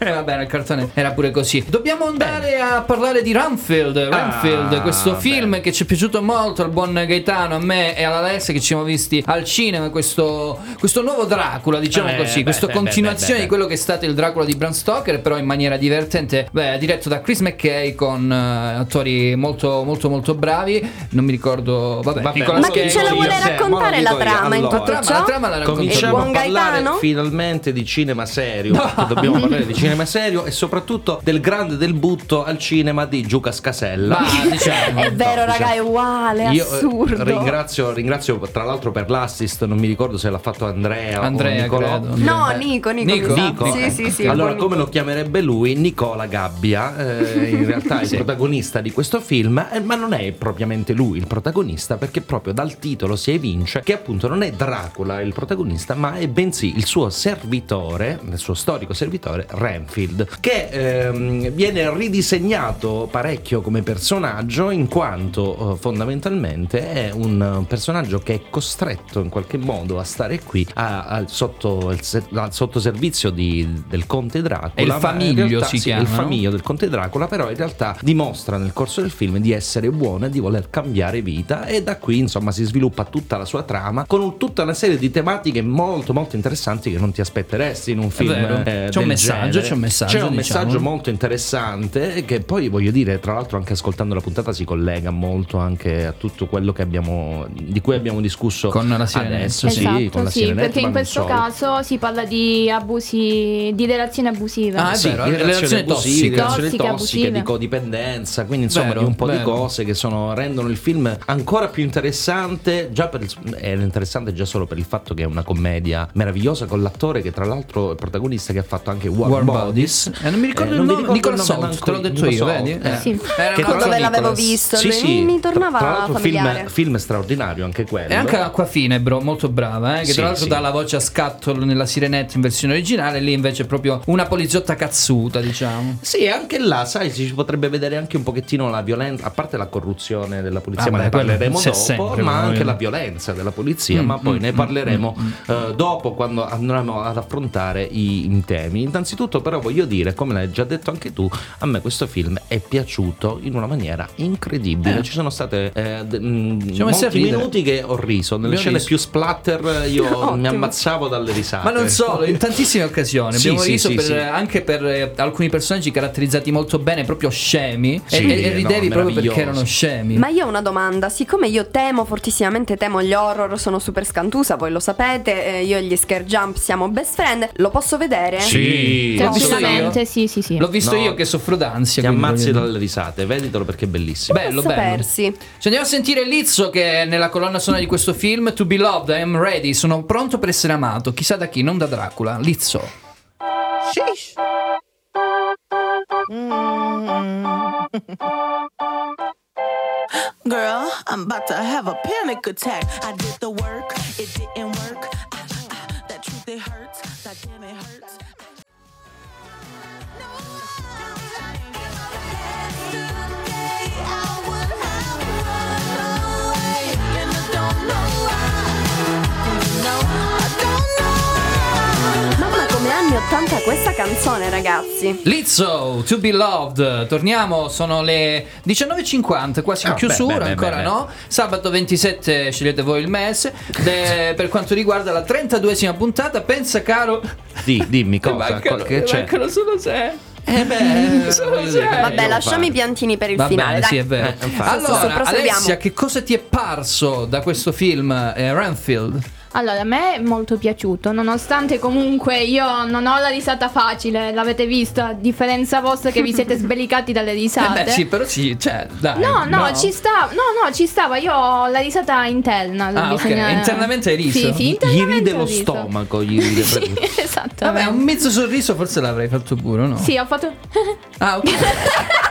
Eh, va bene, il cartone era pure così. Dobbiamo andare a parlare di Ramfield. Ramfield, Ah, questo film che ci è piaciuto molto al buon Gaetano, a me e all'Alessia che ci siamo visti al cinema. Questo, questo nuovo Dracula, diciamo Eh, così. beh, questa beh, continuazione beh, beh, di quello che è stato il Dracula di Bram Stoker, però in maniera divertente. Beh, diretto da Chris McKay con eh, attori molto, molto, molto bravi. Non mi ricordo. Vabbè, Vabbè, Nicolas Ma chi ce la vuole Sì, raccontare la trama Allora, la trama la racconto Il Cominciamo a buon parlare Gaetano? finalmente di cinema serio. perché Dobbiamo <laughs> parlare di cinema serio e soprattutto del grande del butto al cinema di Giuca Scasella. Ma <laughs> diciamo. È vero, raga, è uguale, è Io eh, assurdo. ringrazio, ringrazio tra l'altro per l'assist, non mi ricordo se l'ha fatto Andrea, Andrea, o Nicolò. credo. No, Eh, Nico, Nico, Nico? Nico? Sì, sì, sì. allora, come Nico. lo chiamerebbe lui? Nicola Gabbia, eh, in realtà è il <laughs> Sì. protagonista di questo film, eh, ma non è propriamente lui il protagonista, perché proprio dal titolo si evince che appunto non è Dracula il protagonista, ma è bensì il suo servitore, il suo storico servitore, Renfield, che ehm, viene ridisegnato parecchio come personaggio, in quanto eh, fondamentalmente è un personaggio che è costretto in qualche modo a stare qui a- al, sotto, il sottoservizio di- del conte Dracula. È il famiglio realtà- si sì, chiama, Il no? famiglio del conte Dracula, però in realtà dimostra nel corso del film di essere buono e di voler cambiare vita e da qui insomma si sviluppa tutta la sua trama con un- tutta una serie di tematiche molto molto interessanti che non ti aspetteresti in un film. eh, C'è un messaggio, genere. C'è un messaggio, C'è un diciamo. messaggio molto interessante che poi voglio dire, tra l'altro anche ascoltando la puntata si collega molto anche a tutto quello che abbiamo di cui abbiamo discusso Con la Sirenetta. adesso, sì, esatto, con la sì, Sirenetta, perché in questo caso si parla di abusi, di relazioni abusive. Ah, Sì, vero, di relazioni relazioni abusive, tossiche. di relazioni Tossiche, di codipendenza, quindi insomma Vero, di un po' di vero. cose che sono, rendono il film ancora più interessante, già per è interessante già solo per il fatto che è una commedia meravigliosa con l'attore che tra l'altro è protagonista che ha fatto anche War, War Bodies. Bodies. Eh, non mi ricordo il mi nome, ricordo Nicola il nome Salt, manco te l'ho detto Nicola io, vedi? eh. Eh. Sì. Ricordo dove l'avevo visto, Sì, sì, mi tornava tra l'altro film, film straordinario anche quello. E anche Acquafine, bro, molto brava, eh, che Sì, tra l'altro dà la voce a Scuttle nella Sirenetta in versione originale, lì invece è proprio una poliziotta cazzuta, diciamo. Sì, anche là, sai, si potrebbe vedere anche un pochettino la violenza, a parte la corruzione della polizia, Ah, ma beh, ne parleremo dopo, sempre, ma anche la violenza della polizia, Mm, ma poi mm, ne mm, parleremo mm, eh, dopo quando andremo ad affrontare i temi. Innanzitutto però voglio dire, come l'hai già detto anche tu, a me questo film è piaciuto in una maniera incredibile. Eh. Ci sono state eh, d- mm, molti minuti che ho riso, nelle Abbiamo scene riso. più splatter io <laughs> Ottimo. mi ammazzavo dalle risate. Ma non solo, in tantissime occasioni. Sì, Abbiamo sì, riso sì, per- sì. anche per eh, alcuni personaggi caratterizzati molto bene, proprio scemi. Sì, e, e no, ridevi proprio perché erano scemi. Ma io ho una domanda, siccome io temo fortissimamente, temo gli horror, sono super scantusa, voi lo sapete, eh, io e gli scare jump siamo best friend, lo posso vedere? Sì. L'ho visto io. Sì, sì, sì. L'ho visto No. io che soffro d'ansia. Ti ammazzi dalle risate, veditelo perché è bellissimo. Bello, bello. persi. Ci andiamo a sentire Lizzo che è nella colonna sonora di questo film To Be Loved, I Am Ready, sono pronto per essere amato, chissà da chi, non da Dracula. Lizzo. <laughs> Girl, I'm about to have a panic attack. I did the work, it didn't work. Ah, ah, that truth, it hurts. That damn, it hurts. 80 questa canzone ragazzi. Lizzo, To Be Loved, torniamo, sono le 19.50, quasi in Ah, chiusura, beh, beh, ancora beh, beh. no? Sabato 27 scegliete voi il mese, De- per quanto riguarda la 32esima puntata, pensa caro... Di, dimmi cosa, mancano, che c'è? mancano solo sei. Eh beh, <laughs> Vabbè, lasciamo i piantini per il Va finale, bene, dai. sì, è vero. Eh, allora. Alessia, che cosa ti è parso da questo film eh, Renfield? Allora, a me è molto piaciuto, nonostante comunque io non ho la risata facile, l'avete visto, a differenza vostra che vi siete <laughs> sbelicati dalle Eh risate. beh, sì, però sì, cioè, dai. No, no, ci sta. No, no, ci stava. Io ho la risata interna. Ah, ok, bisogna- internamente hai riso? Sì, sì, Gli ride lo riso. stomaco, gli ride <laughs> Sì, proprio. esatto. Vabbè, un mezzo sorriso forse l'avrei fatto pure, no? Sì, ho fatto. <laughs> Ah, ok.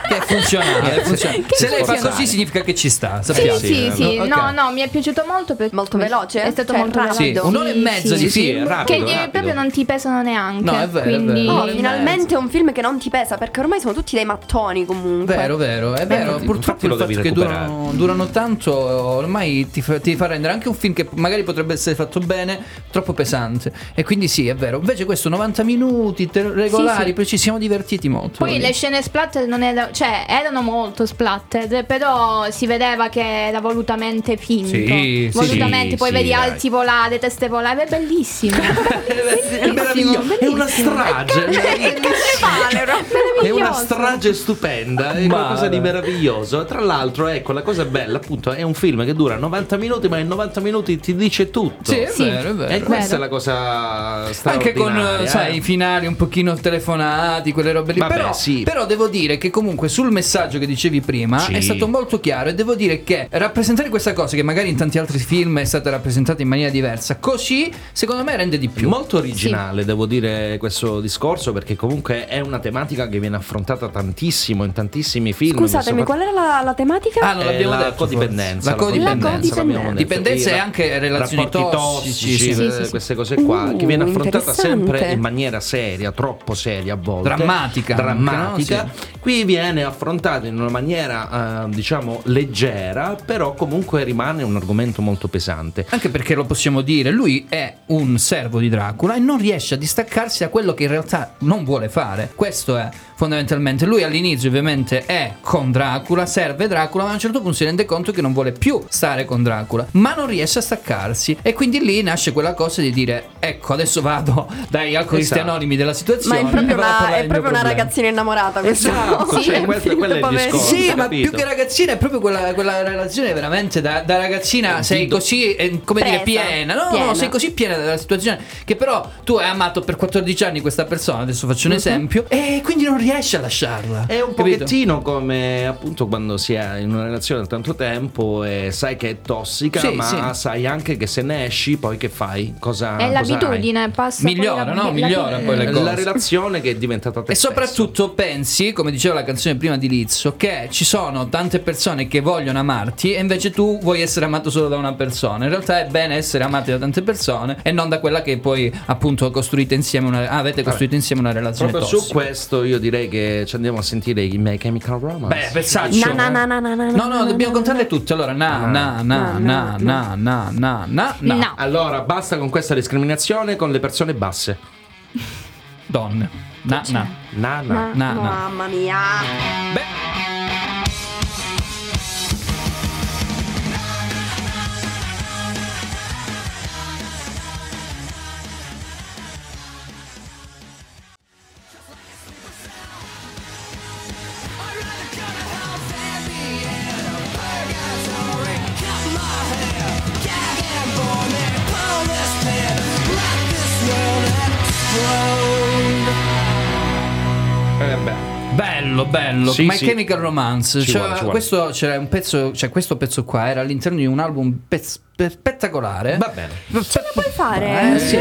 È funzionale, è funzionale. Che Se lei fa così significa che ci sta, Sì, sappiamo. sì, sì, Ok. no, no, mi è piaciuto molto perché Molto veloce? È stato Cioè, molto rapido? Rapido. Sì, un'ora e mezza di film. Che eh, proprio non ti pesano neanche. No, è vero, è quindi... vero. Oh, finalmente un film che non ti pesa perché ormai sono tutti dei mattoni comunque. Vero, vero, è vero. infatti- Purtroppo il fatto che durano, durano tanto ormai ti fa, ti fa rendere anche un film che magari potrebbe essere fatto bene troppo pesante. E quindi sì, è vero. Invece questo 90 minuti te- regolari, Sì, sì. poi ci siamo divertiti molto. Poi le scene splatter non erano, cioè erano molto splatter, però si vedeva che era volutamente finto. Sì, sì, volutamente, sì, poi sì, vedi alti volare, teste volare, è bellissimo. È <laughs> meraviglioso, è una strage. È una strage stupenda, è qualcosa di meraviglioso. Tra l'altro, ecco, la cosa bella, appunto, è un film che dura 90 minuti, ma in 90 minuti ti dice tutto. Sì, è vero, è vero. E questa Vero. è la cosa Anche con, straordinaria. eh, sai, i finali un pochino telefonati, quelle robe lì. Vabbè, però, sì. però devo dire che comunque sul messaggio che dicevi prima Sì. è stato molto chiaro e devo dire che rappresentare questa cosa che magari in tanti altri film è stata rappresentata in maniera diversa, così secondo me rende di più. Molto originale, devo dire, questo discorso, perché comunque è una tematica che viene affrontata tantissimo in tantissimi film. Scusatemi, qual era la, la tematica? Ah, non l'abbiamo Eh, la detto, codipendenza. La codipendenza. l'abbiamo detto. Dipendenza e anche relazioni tossici, sì, eh, sì, sì. queste cose qua, Uh, che viene affrontata sempre in maniera seria, troppo seria a volte. Drammatica Drammatica. no? Qui viene affrontato in una maniera, eh, diciamo, leggera, però comunque rimane un argomento molto pesante. Anche perché lo possiamo dire, lui è un servo di Dracula e non riesce a distaccarsi da quello che in realtà non vuole fare. Questo è fondamentalmente. Lui all'inizio ovviamente è con Dracula, serve Dracula, ma a un certo punto si rende conto che non vuole più stare con Dracula, ma non riesce a staccarsi. E quindi lì nasce quella cosa di dire, ecco, adesso vado <laughs> dai alcolisti Esatto. anonimi della Ma situazione. è proprio una, è proprio una ragazzina innamorata questa. Esatto, cioè, questo- quello è il discorso. Sì, ma più che ragazzina è proprio quella, quella relazione veramente da, da ragazzina sei Di do- così, eh, come dire, Presa, piena. No, piena. no, sei così piena della situazione che però tu hai amato per 14 anni questa persona, adesso faccio un esempio, e quindi non riesci a lasciarla. È un Capito? pochettino come appunto quando si è in una relazione da tanto tempo e sai che è tossica, Sì, ma sì. sai anche che se ne esci, poi che fai? Cosa È cosa l'abitudine, passa poi Migliora, la- no? la- Migliora hai? poi le cose. La relazione che è diventata te E stesso. soprattutto pensi, come diceva la canzone prima di Lizzo, che ci sono tante persone che vogliono amarti e invece tu vuoi essere amato solo da una persona. In realtà è bene essere amati da tante persone e non da quella che poi appunto costruite insieme una, avete costruito insieme una relazione Proprio tossica. su questo io direi che ci andiamo a sentire i My Chemical Romance. Beh, pensaccio. Na, na, na, na, na, No, no, na, dobbiamo contarle tutte. Allora, na, na, na, na, na, na, na, na, na. No. Allora, basta con questa discriminazione con le persone basse. Donne. Na, na. Na, na. na. Na, na. Mamma mia. Beh, Bello, bello. Sì, My sì. Chemical Romance. Ci Cioè, vuole, ci vuole. Questo c'era un pezzo, cioè questo pezzo qua era all'interno di un album pezz- pe- spettacolare. Va bene. Ce la puoi fare? Eh, sì,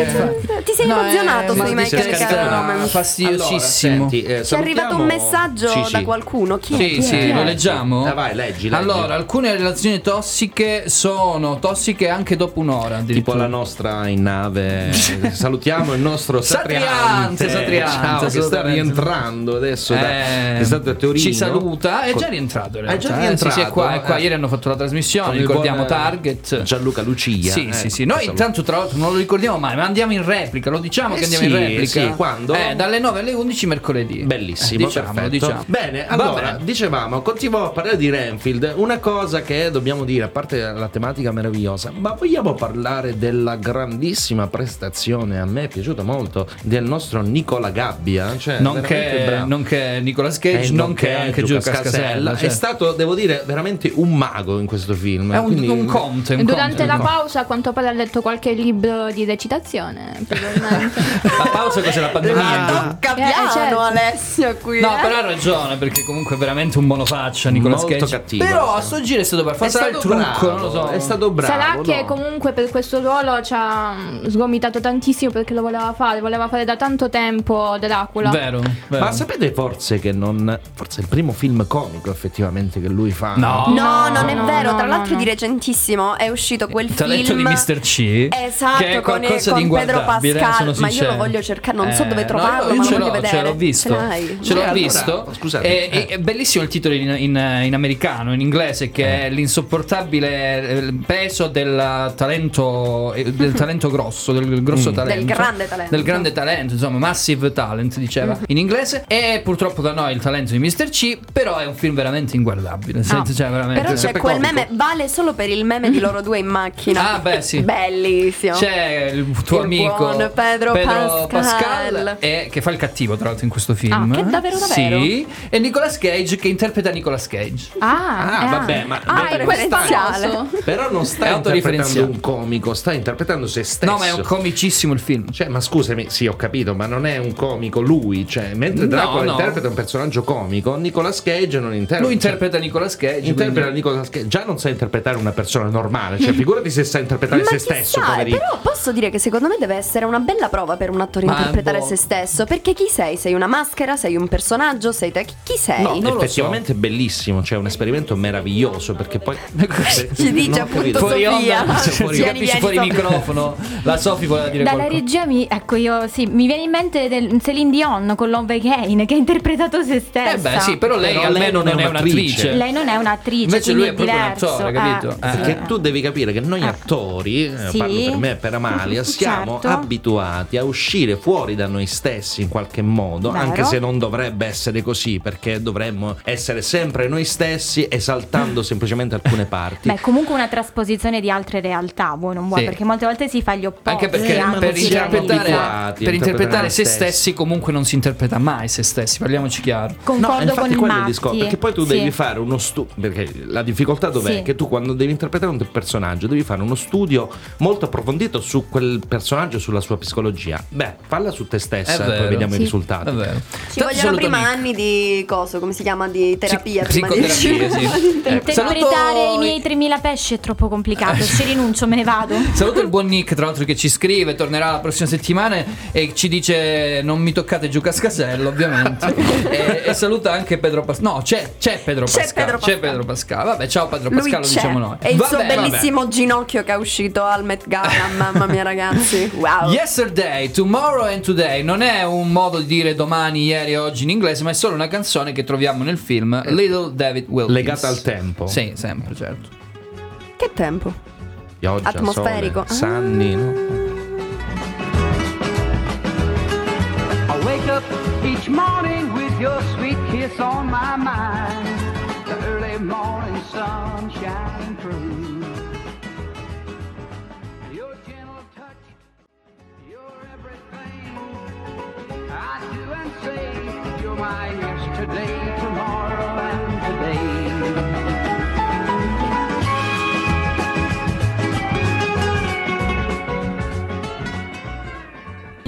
Ti sei No, emozionato eh, sui scatenato. Romance. Fastidiosissimo. Allora, senti, eh, Ci è arrivato un salutiamo- messaggio Sì, da sì. qualcuno. Chi è? Sì, è? sì, Chi è? lo leggiamo. Ah, vai, leggi, leggi. Allora, alcune relazioni tossiche sono tossiche anche dopo un'ora. Tipo la nostra in nave. <laughs> Salutiamo il nostro Satriante, Satriante. Satriante, Ciao, che sta rientrando adesso. da- Eh, è stato a Torino. Ci saluta, è già rientrato in È già eh, rientrato. sì, sì, è qua, è qua. eh. Ieri hanno fatto la trasmissione, ricordiamo eh, Target. Gianluca Lucia. Sì, eh, sì, sì. Noi intanto tra l'altro non lo ricordiamo mai, ma andiamo in replica, lo diciamo Eh che andiamo sì, in replica. sì, quando? Eh, dalle 9 alle 11 mercoledì. Bellissimo, Eh, diciamo, perfetto. diciamo. Bene, allora, bene. dicevamo, continuiamo a parlare di Renfield. Una cosa che dobbiamo dire, a parte la tematica meravigliosa, ma vogliamo parlare della grandissima prestazione, a me è piaciuta molto, del nostro Nicola Gabbia. Cioè, veramente Nonché, nonché Nicolas Cage, Eh, nonché anche Giulio Cascasella. È cioè. stato, devo dire, veramente un mago in questo film. È un, quindi- un conte, un Durante durante la pausa a quanto pare ha letto qualche libro di recitazione. probabilmente. La pausa cos'è la pandemia? Tocca Eh, piano certo. Alessio qui. No, eh. però ha ragione, perché comunque è veramente un monofaccia Nicolas Molto Cage. cattivo, Però a sto giro è stato per fare il trucco, bravo, non lo so. È stato bravo. Sarà che no? comunque per questo ruolo ci ha mm, sgomitato tantissimo perché lo voleva fare, voleva fare da tanto tempo Dracula. Vero, vero. Ma sapete forse che non. Forse è il primo film comico effettivamente che lui fa. No. No, non è no, vero. no, Tra no, l'altro, no. di recentissimo è uscito quel Il talento film. di Mr. C. Esatto, che è con, qualcosa con di Pedro inguardabile, Pascal. Ma io lo voglio cercare, non so Eh, dove no, trovarlo, io ma ce l'ho, voglio Ce vedere. l'ho visto. Ce? Ce l'ho allora, visto. scusate, È, eh. è bellissimo il titolo in, in- in americano, in inglese, che Eh. è l'insopportabile eh, peso del talento, eh, del talento grosso, del grosso Mm. talento. Del grande talento. Del grande talento, insomma, massive talent, diceva Mm. in inglese. E purtroppo da noi il talento di Mr. C, però è un film veramente inguardabile. Senti, cioè, veramente. Però c'è quel comico. meme, vale solo per il meme di loro due in macchina. Ah, beh, sì. Bellissimo. C'è il tuo Il amico buon Pedro Pascal. Pascal, e- che fa il cattivo tra l'altro in questo film. Ah, che davvero, davvero? Sì, e Nicolas Cage che interpreta Nicolas Cage. Ah, Ah, eh. vabbè, ma ah, beh, è referenziale. <laughs> Però non sta interpretando un comico, sta interpretando se stesso. No, ma è un comicissimo il film. Cioè, ma scusami, sì, ho capito, ma non è un comico lui. Cioè, mentre No, Dracula no. interpreta un personaggio comico, Nicolas Cage non interpreta. Lui interpreta Nicolas Cage. Interpreta quindi- Nicolas Cage. Già non sa interpretare una persona normale. Cioè, figurati se sa interpretare Ma se stesso, poverino. però posso dire che secondo me deve essere una bella prova per un attore Ma interpretare boh. se stesso. Perché chi sei? Sei una maschera? Sei un personaggio? Sei te? Chi- sei? No, non lo effettivamente è bellissimo, cioè è un esperimento meraviglioso perché poi <laughs> Ci dice Non ho appunto. Fuori Sofia. onda, Sì, fuori, Vieni, vieni, fuori microfono. La Sofi voleva dire Dalla qualcosa. regia mi, ecco io sì, mi viene in mente del Celine Dion con Love Again che ha interpretato se stessa. Eh beh, sì, però lei Però almeno lei non è un'attrice. Lei non è un'attrice, Invece lui è proprio un diverso. attore, capito? Eh, Eh. sì. Perché tu devi capire che noi attori, eh, Sì. parlo per me e per Amalia, <laughs> siamo Certo. abituati a uscire fuori da noi stessi in qualche modo, Vero. anche se non dovrebbe essere così, perché dovremmo essere sempre noi stessi esaltando <laughs> semplicemente alcune parti. Beh, comunque una trasposizione di altre realtà, vuoi non vuoi, Sì. perché molte volte si fa gli opposti. Anche perché anche per sì, interpretare, abituati per interpretare interpretare se stessi. stessi comunque non si interpreta mai se stessi, parliamoci chiaro. Concordo infatti con il quello è il Matti. discorso, perché poi tu Sì. devi fare uno studio, perché la difficoltà dov'è? Sì. Che tu quando devi interpretare un personaggio devi fare uno studio molto approfondito su quel personaggio, sulla sua psicologia. Beh, falla su te stessa e poi vero. vediamo Sì. i risultati. È vero. Ci vogliono prima anni di coso, come si chiama? Di terapia. prima di psicoterapia, <laughs> sì. Interpretare Saluto- i miei 3000 pesci è troppo complicato, ci rinuncio, me ne vado. <laughs> Saluto il buon Nick, tra l'altro, che ci scrive, tornerà la prossima settimana e ci dice non mi toccate giù Cascasello, ovviamente. <laughs> e, e saluta anche Pedro Pascal. No, c'è, c'è Pedro C'è Pascal. Pedro C'è Pedro Pascal. Vabbè, ciao Pedro Pascal, lo c'è. diciamo noi. E il suo Vabbè, vabbè. Ginocchio che è uscito al Met Gala. <laughs> Mamma mia, ragazzi. Wow. Yesterday, Tomorrow and Today non è un modo di dire domani, ieri, oggi in inglese, ma è solo una canzone che troviamo nel film Little David Wilkins. Legata al tempo. Sì, sempre, certo. Che tempo. Pioggia, Atmosferico. sole, Sunny, no? I wake up each morning with your sweet kiss on my mind. The early morning sun say you're my yesterday, tomorrow, and today.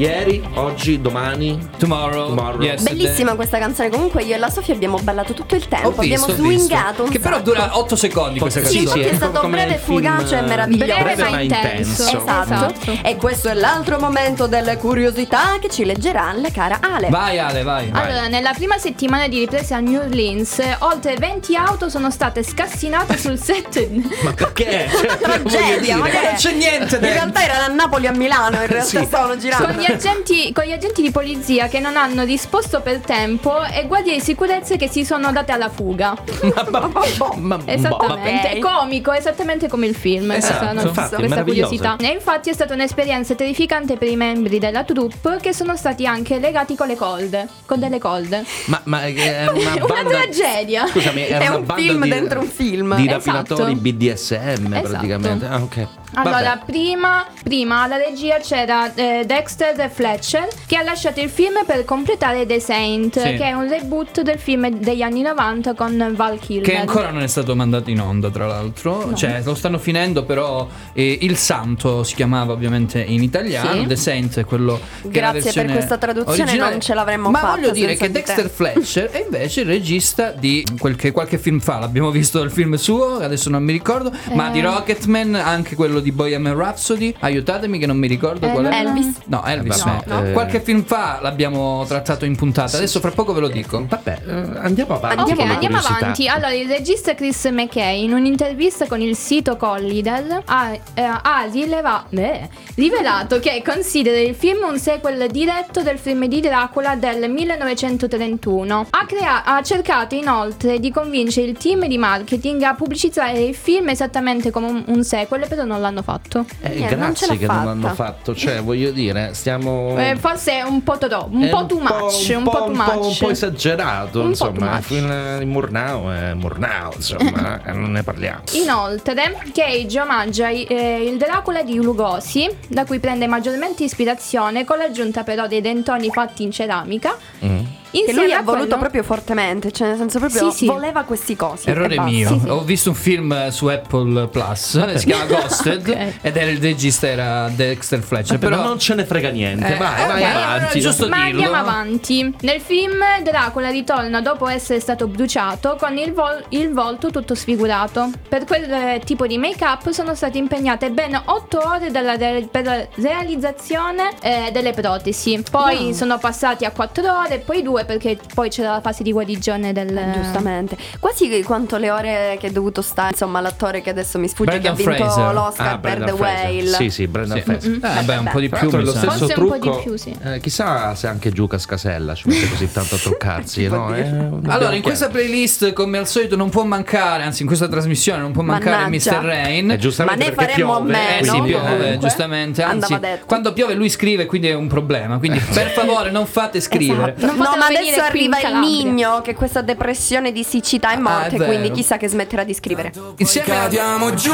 Ieri, oggi, domani. Tomorrow. Tomorrow. Yesterday. Bellissima questa canzone. Comunque io e la Sofia abbiamo ballato tutto il tempo. Ho visto, abbiamo ho visto. swingato un Che però sacco. dura 8 secondi questa Sì, canzone. infatti è stato come breve, film, fugace e meraviglioso. Breve ma intenso. Esatto. Esatto. E questo è l'altro momento delle curiosità che ci leggerà la cara Ale. Vai Ale, vai. Allora, nella prima settimana di riprese a New Orleans, oltre 20 auto sono state scassinate sul set. <laughs> Ma <laughs> perché? Cioè, voglio Tragedia, ma dire. che non c'è niente In dentro. realtà erano a Napoli e a Milano, in realtà Sì. stavano girando. Con gli, agenti, con gli agenti di polizia che non hanno disposto per tempo e guardie di sicurezza che si sono date alla fuga. <laughs> Esattamente, è comico, esattamente come il film. Esatto, questa, infatti, è questa curiosità. E infatti è stata un'esperienza terrificante per i membri della troupe che sono stati anche legati con le colde. Con delle colde. Ma, ma <laughs> è una Una banda. tragedia. Scusami, È una un banda film di, dentro un film. Di Esatto. rapinatori BDSM Esatto. praticamente. Ah, ok. Allora, prima, prima alla regia c'era eh, Dexter Fletcher che ha lasciato il film per completare The Saint, Sì. che è un reboot del film degli anni 90 con Val Kilmer. Che ancora non è stato mandato in onda, tra l'altro. No. Cioè, lo stanno finendo, però eh, Il Santo si chiamava ovviamente in italiano. Sì. The Saint è quello che è la Grazie per versione questa traduzione, originale. non ce l'avremmo Ma fatta voglio dire senza che di te. Dexter Fletcher è invece il regista di quel che qualche film fa. L'abbiamo visto il film suo, adesso non mi ricordo. Ma Eh. di Rocketman, anche quello di Bohemian Rhapsody. Aiutatemi che non mi ricordo Eh, qual è. Elvis? No, Elvis. Vabbè, no. eh, Qualche film fa l'abbiamo trattato in puntata. Adesso fra poco ve lo dico. Vabbè, eh, andiamo avanti. Ok, con le andiamo curiosità. avanti. Allora, il regista Chris McKay, in un'intervista con il sito Collider, ha, eh, ha rileva- eh, rivelato che considera il film un sequel diretto del film di Dracula del 1931. Ha, crea- ha cercato inoltre di convincere il team di marketing a pubblicizzare il film esattamente come un, un sequel, però non l'hanno fatto. Eh, non ce grazie l'ha che non fatta. l'hanno fatto. Cioè, voglio dire, stiamo. Eh, forse è un po' troppo, un po' too much, un po' too un po', un po' esagerato, Un insomma. Il Murnau è Murnau, insomma, <laughs> eh, non ne parliamo. Inoltre, Cage omaggia eh, il Dracula di Lugosi, da cui prende maggiormente ispirazione, con l'aggiunta però dei dentoni fatti in ceramica. Mm. Che lui ha voluto quello- proprio fortemente, cioè nel senso proprio Sì, sì. voleva questi cosi. Errore mio, Sì, sì. ho visto un film eh, su Apple Plus, <laughs> si chiama Ghosted Ok. ed era il regista era Dexter Fletcher, però ma non ce ne frega niente. Eh, vai, eh, vai avanti. giusto Ma dirlo. andiamo avanti. Nel film Dracula ritorna dopo essere stato bruciato con il, vol- il volto tutto sfigurato. Per quel eh, tipo di make-up sono state impegnate ben 8 ore dalla re- per la realizzazione eh, delle protesi. Poi Wow. sono passati a 4 ore, poi 2 perché poi c'era la fase di guarigione del... Eh, Giustamente. Quasi quanto le ore che è dovuto stare, insomma, l'attore che adesso mi sfugge Brandon che ha vinto Fraser. l'Oscar Ah, per Brandon The Fraser. Whale. Sì, sì, Brandon Sì. Fraser. Eh, vabbè, un po' di più lo stesso Forse un po' trucco. di più, sì. eh, chissà se anche Giuca Scasella ci mette così tanto a truccarsi, <laughs> no? Eh, Allora, in questa playlist, come al solito, non può mancare, anzi, in questa trasmissione non può mancare Mannaggia. Mr. Rain. Eh, giustamente Ma ne faremmo piove, meno. Eh sì, piove, giustamente. Anzi, quando piove lui scrive, quindi è un problema. Quindi, <laughs> per favore, non fate scrivere. Esatto. Non No, ma adesso arriva il. Nigno che questa depressione di siccità è Ah, è morte, vero. quindi chissà che smetterà di scrivere. Insieme Cadiamo giù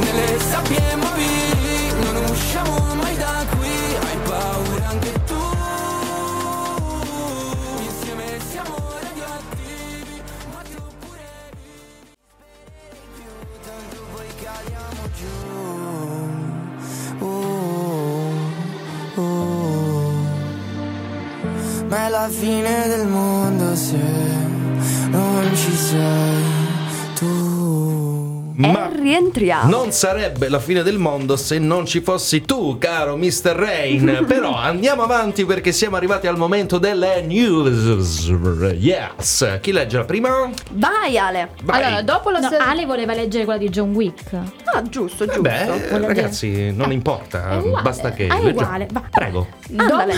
nelle sabbie mobili, Ma è la fine del mondo se non ci sei. Ma E rientriamo. non sarebbe la fine del mondo se non ci fossi tu, caro Mr. Rain. <laughs> Però andiamo avanti perché siamo arrivati al momento delle news. Yes. Chi legge la prima? Vai Ale. Vai. Allora, dopo lo No, ser- Ale voleva leggere quella di John Wick. Ah, giusto, giusto. Beh, ragazzi, non importa, È uguale. basta che è uguale, va. Prego. Andale.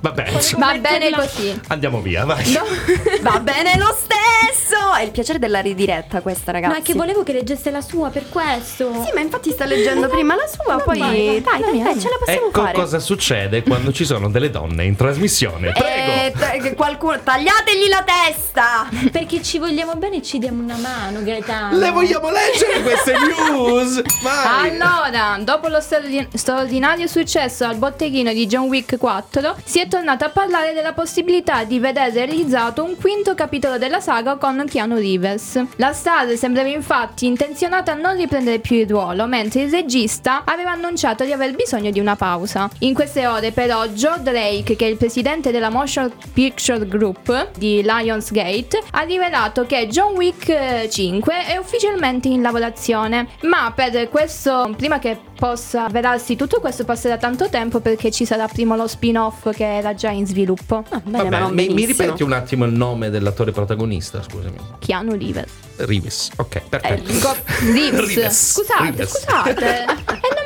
Vabbè, <laughs> Va bene così. andiamo via, vai. <laughs> Va bene lo stesso. È il piacere della ridiretta questa, ragazzi. No, è che volevo che leggesse la sua per questo. Sì, ma infatti sta leggendo prima la sua, poi dai, dai, dai, ce la possiamo Ecco fare. cosa succede quando ci sono delle donne in trasmissione. Prego. Eh, t- che qualcuno tagliategli la testa. Perché ci vogliamo bene e ci diamo una mano, Gaetano. Le vogliamo leggere queste <laughs> news? Vai. Allora, dopo lo straordin- straordinario successo al botteghino di John Wick 4, si è tornato a parlare della possibilità di vedere realizzato un quinto capitolo della saga con Keanu Reeves. La star sembrava infatti intenzionata a non riprendere più il ruolo, mentre il regista aveva annunciato di aver bisogno di una pausa. In queste ore, però, Joe Drake, che è il presidente della Motion Picture Group di Lionsgate, ha rivelato che John Wick eh, 5 è ufficialmente in lavorazione. Ma per questo, prima che possa avverarsi tutto questo, passerà tanto tempo perché ci sarà prima lo spin-off che era già in sviluppo. Ah, bene, ma Vabbè, non mi, mi ripeti un attimo il nome dell'attore protagonista, scusami. Keanu Reeves. Rives. Ok, Eh, perfetto. Go- <laughs> Reeves. Reeves. Scusate, Reeves. scusate. <laughs> E non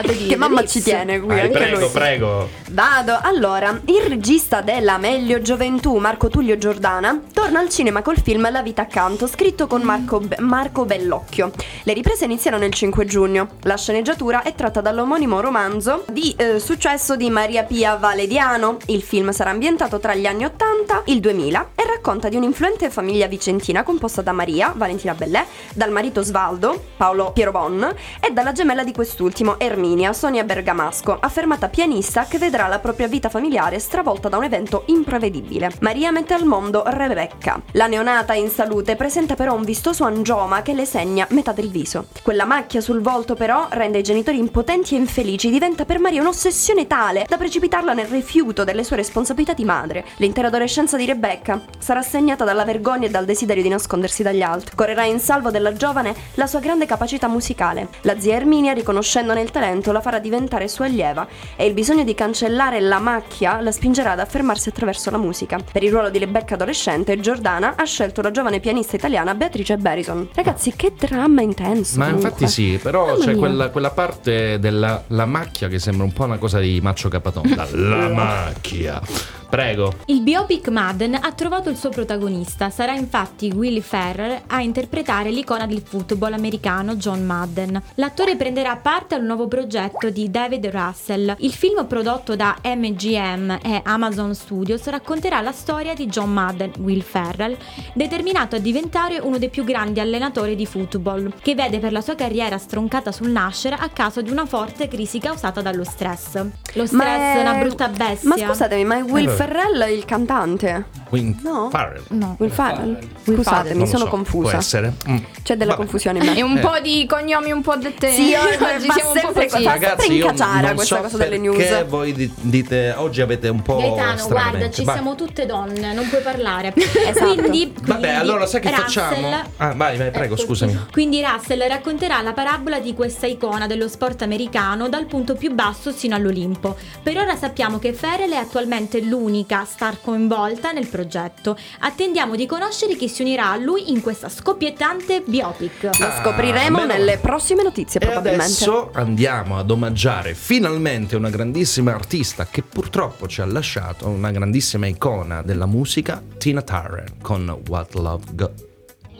Fate dire. Che mamma ci tiene qui, Vai, anche prego, lui. prego. Vado, allora, il regista della Meglio Gioventù, Marco Tullio Giordana, torna al cinema col film La vita accanto, scritto con Marco, Be- Marco Bellocchio. Le riprese iniziano il 5 giugno. La sceneggiatura è tratta dall'omonimo romanzo di eh, successo di Maria Pia Valediano. Il film sarà ambientato tra gli anni 80 e il 2000 e racconta di un'influente famiglia vicentina composta da Maria, Valentina Bellè, dal marito Svaldo, Paolo Piero Bon, e dalla gemella di quest'ultimo, Erminia, Sonia Bergamasco, affermata pianista che vedrà la propria vita familiare stravolta da un evento imprevedibile. Maria mette al mondo Rebecca. La neonata in salute presenta però un vistoso angioma che le segna metà del viso. Quella macchia sul volto però rende i genitori impotenti e infelici, diventa per Maria un'ossessione tale da precipitarla nel rifiuto delle sue responsabilità di madre. L'intera adolescenza di Rebecca sarà segnata dalla vergogna e dal desiderio di nascondersi dagli altri. Correrà in salvo della giovane la sua grande capacità musicale. La zia Erminia, riconoscendone il talento, la farà diventare sua allieva e il bisogno di cancellare la macchia la spingerà ad affermarsi attraverso la musica. Per il ruolo di Rebecca adolescente, Giordana ha scelto la giovane pianista italiana Beatrice Barrison. Ragazzi, che dramma intenso! Ma comunque. infatti sì, però Mamma c'è quella, quella parte della la macchia che sembra un po' una cosa di Maccio Capatonda. <laughs> La macchia. Prego. Il biopic Madden ha trovato il suo protagonista, sarà infatti Will Ferrer a interpretare l'icona del football americano John Madden. L'attore prenderà parte al nuovo progetto di David Russell. Il film prodotto da MGM e Amazon Studios racconterà la storia di John Madden, Will Ferrell, determinato a diventare uno dei più grandi allenatori di football, che vede per la sua carriera stroncata sul nascere a causa di una forte crisi causata dallo stress. Lo stress Ma è una brutta bestia. Ma scusatemi, ma è Will Eh, Ferrell il cantante? Will No. Farrell. No. Will Ferrell? Non Scusatemi, sono so, confusa. Può essere. Mm. C'è della Vabbè. confusione in me. E un Eh. po' di cognomi un po' dette. Sì, io- <laughs> Oggi siamo un po' sempre- fa- Ragazzi, io incacciara non questa so cosa delle perché news. voi di- dite oggi avete un po' Gaetano, stranamente. guarda, ci Vai. siamo tutte donne, non puoi parlare. <laughs> Esatto. Quindi, Vabbè, quindi allora sai che Russell- facciamo? Ah, vai, vai, prego, Ecco, scusami. Quindi Russell racconterà la parabola di questa icona dello sport americano dal punto più basso sino all'Olimpo. Per ora sappiamo che Ferrell è attualmente l'unica star coinvolta nel progetto. Attendiamo di conoscere chi si unirà a lui in questa scoppiettante biopic. Lo scopriremo Ah, nelle prossime notizie, E probabilmente. adesso andiamo ad omaggiare finalmente una grandissima artista che purtroppo ci ha lasciato, una grandissima icona della musica, Tina Turner, con What Love Got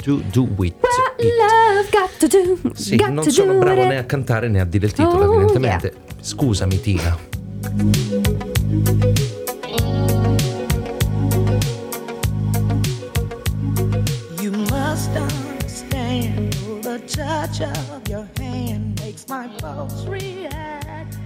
to Do With It. Love got to do. Sì, got non to sono do bravo it. né a cantare né a dire il titolo, Oh, evidentemente. Scusami, Tina. You must understand the touch of your hand makes my pulse react.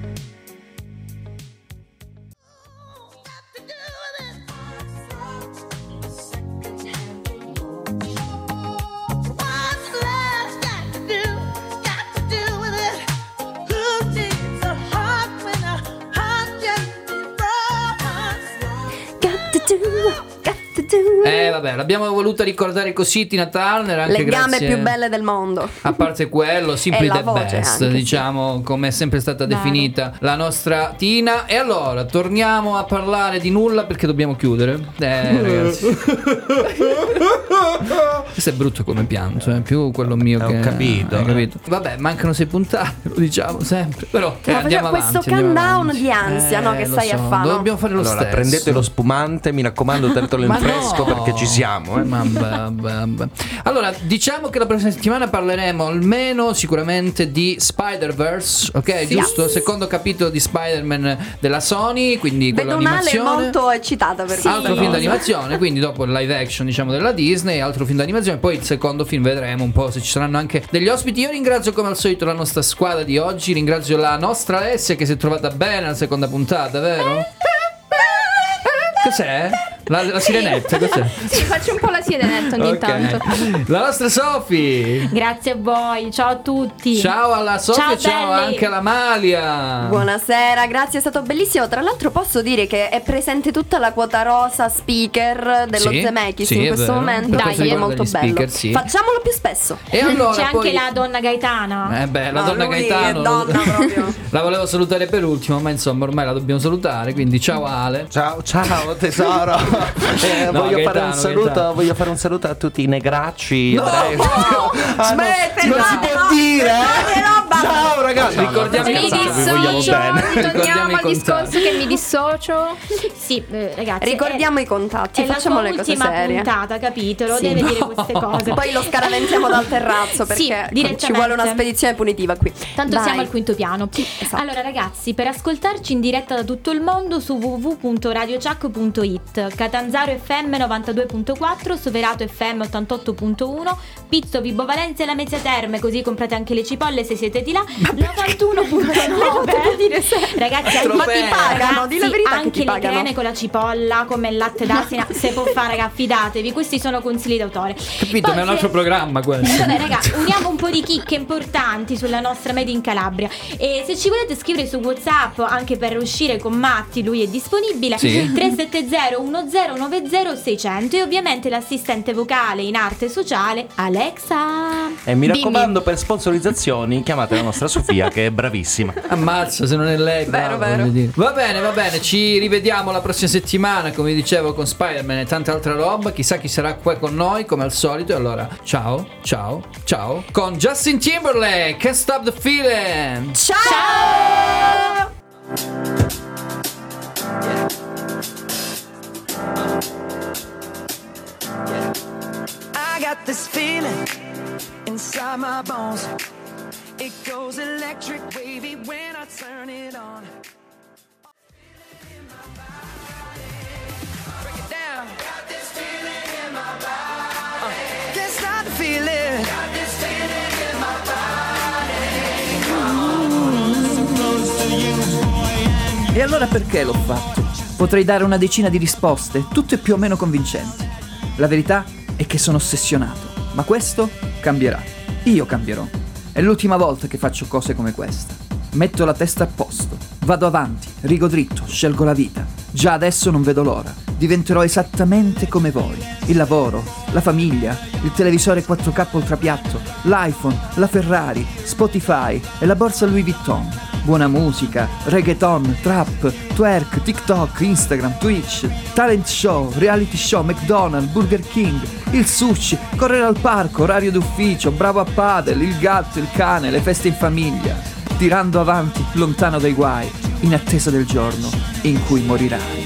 Eh vabbè, l'abbiamo voluta ricordare così Tina Turner anche Le gambe grazie- più belle del mondo. A parte quello, Simply the best, anche, diciamo, come è sempre stata Vero. definita la nostra Tina. E allora, torniamo a parlare di nulla perché dobbiamo chiudere. Eh, ragazzi. <laughs> Questo è brutto come pianto, eh, più quello mio Eh, ho che capito, hai eh. capito. Vabbè, mancano sei puntate, lo diciamo sempre. Però eh, andiamo questo avanti. countdown di ansia, no, che lo stai a so, fare, no? Dobbiamo fare lo Allora, stesso. prendete lo spumante, mi raccomando, tenetelo in fresco no. Perché ci siamo. Eh. Vabbè, vabbè. Allora, diciamo che la prossima settimana parleremo almeno sicuramente di Spider-Verse, ok? Sì. Giusto? Secondo capitolo di Spider-Man della Sony, quindi Vedo quello animazione. molto eccitata per questa Altro film d'animazione, quindi dopo il live action diciamo della Disney, altro film d'animazione, poi il secondo film vedremo un po' se ci saranno anche degli ospiti. Io ringrazio come al solito la nostra squadra di oggi, ringrazio la nostra Alessia che si è trovata bene alla seconda puntata, vero? Cos'è? La, la sirenetta, cos'è? Sì, faccio un po' la sirenetta ogni Ok. tanto. La nostra Sofì. Grazie a voi, ciao a tutti. Ciao alla Sofia, Ciao, ciao, anche alla Malia. Buonasera, grazie, è stato bellissimo. Tra l'altro posso dire che è presente tutta la quota rosa speaker dello Sì, Zemeckis sì, in questo vero. momento. Dai, è molto bello. speaker, sì. Facciamolo più spesso. E allora C'è poi... anche la donna Gaetana. Eh beh, la No, donna Gaetano donna <laughs> proprio. la volevo salutare per ultimo, ma insomma ormai la dobbiamo salutare, quindi ciao Ale. Ciao, ciao tesoro. Eh, No, voglio, fare un saluto, voglio fare un saluto a tutti i negracci. No! ebrei. No, <laughs> Ah, no, smettila, non si può no, dire. Vogliamo bene. Ricordiamo al discorso che mi dissocio. Sì, eh, ragazzi. Ricordiamo è- i contatti, facciamo le cose serie. puntata, capitolo, Sì. deve dire queste cose. Poi lo scaraventiamo dal terrazzo Sì, perché direttamente. ci vuole una spedizione punitiva qui. Tanto Vai. siamo al quinto piano. esatto. Allora, ragazzi, per ascoltarci in diretta da tutto il mondo su www.radiochuck.it, Catanzaro FM 92.4, Soverato FM 88.1, Pizzo Vibo Valencia e la Mezzia Terme, così comprate anche le cipolle se siete di là. 91.9. <laughs> Ragazzi, anche- Ma ti pagano, di la verità che anche le pagano. creme con la cipolla, come il latte d'asina, se può fare, raga, fidatevi, questi sono consigli d'autore. Capito, Poi ma è un se- altro programma questo. Vabbè, raga, uniamo un po' di chicche importanti sulla nostra Made in Calabria. E se ci volete scrivere su WhatsApp anche per uscire con Matti, lui è disponibile. Sì. 370 1090 600 e ovviamente l'assistente vocale in arte sociale Alexa. E mi Dimmi. raccomando, per sponsorizzazioni chiamate la nostra Sofia che è bravissima. Ammazza se non è lei. bravo, voglio dire. Va bene, va bene. Ci rivediamo la prossima settimana, come dicevo, con Spider-Man e tanta altra roba. Chissà chi sarà qua con noi, come al solito. E allora, ciao, ciao, ciao. Con Justin Timberlake, Can't Stop the Feeling. Ciao! I got this feeling inside my bones. It goes electric wavy when I turn it on. Break it down. Got this feeling in my body. can't stop the feeling. Got this feeling in my E allora perché l'ho fatto? Potrei dare una decina di risposte, tutte più o meno convincenti. La verità è che sono ossessionato, ma questo cambierà. Io cambierò. È l'ultima volta che faccio cose come questa. Metto la testa a posto, vado avanti, rigo dritto, scelgo la vita. Già adesso non vedo l'ora. Diventerò esattamente come voi. Il lavoro, la famiglia, il televisore 4K ultrapiatto, l'iPhone, la Ferrari, Spotify e la borsa Louis Vuitton. Buona musica, reggaeton, trap, twerk, TikTok, Instagram, Twitch, talent show, reality show, McDonald's, Burger King, il sushi, correre al parco, orario d'ufficio, bravo a padel, il gatto, il cane, le feste in famiglia, tirando avanti lontano dai guai, in attesa del giorno in cui morirai.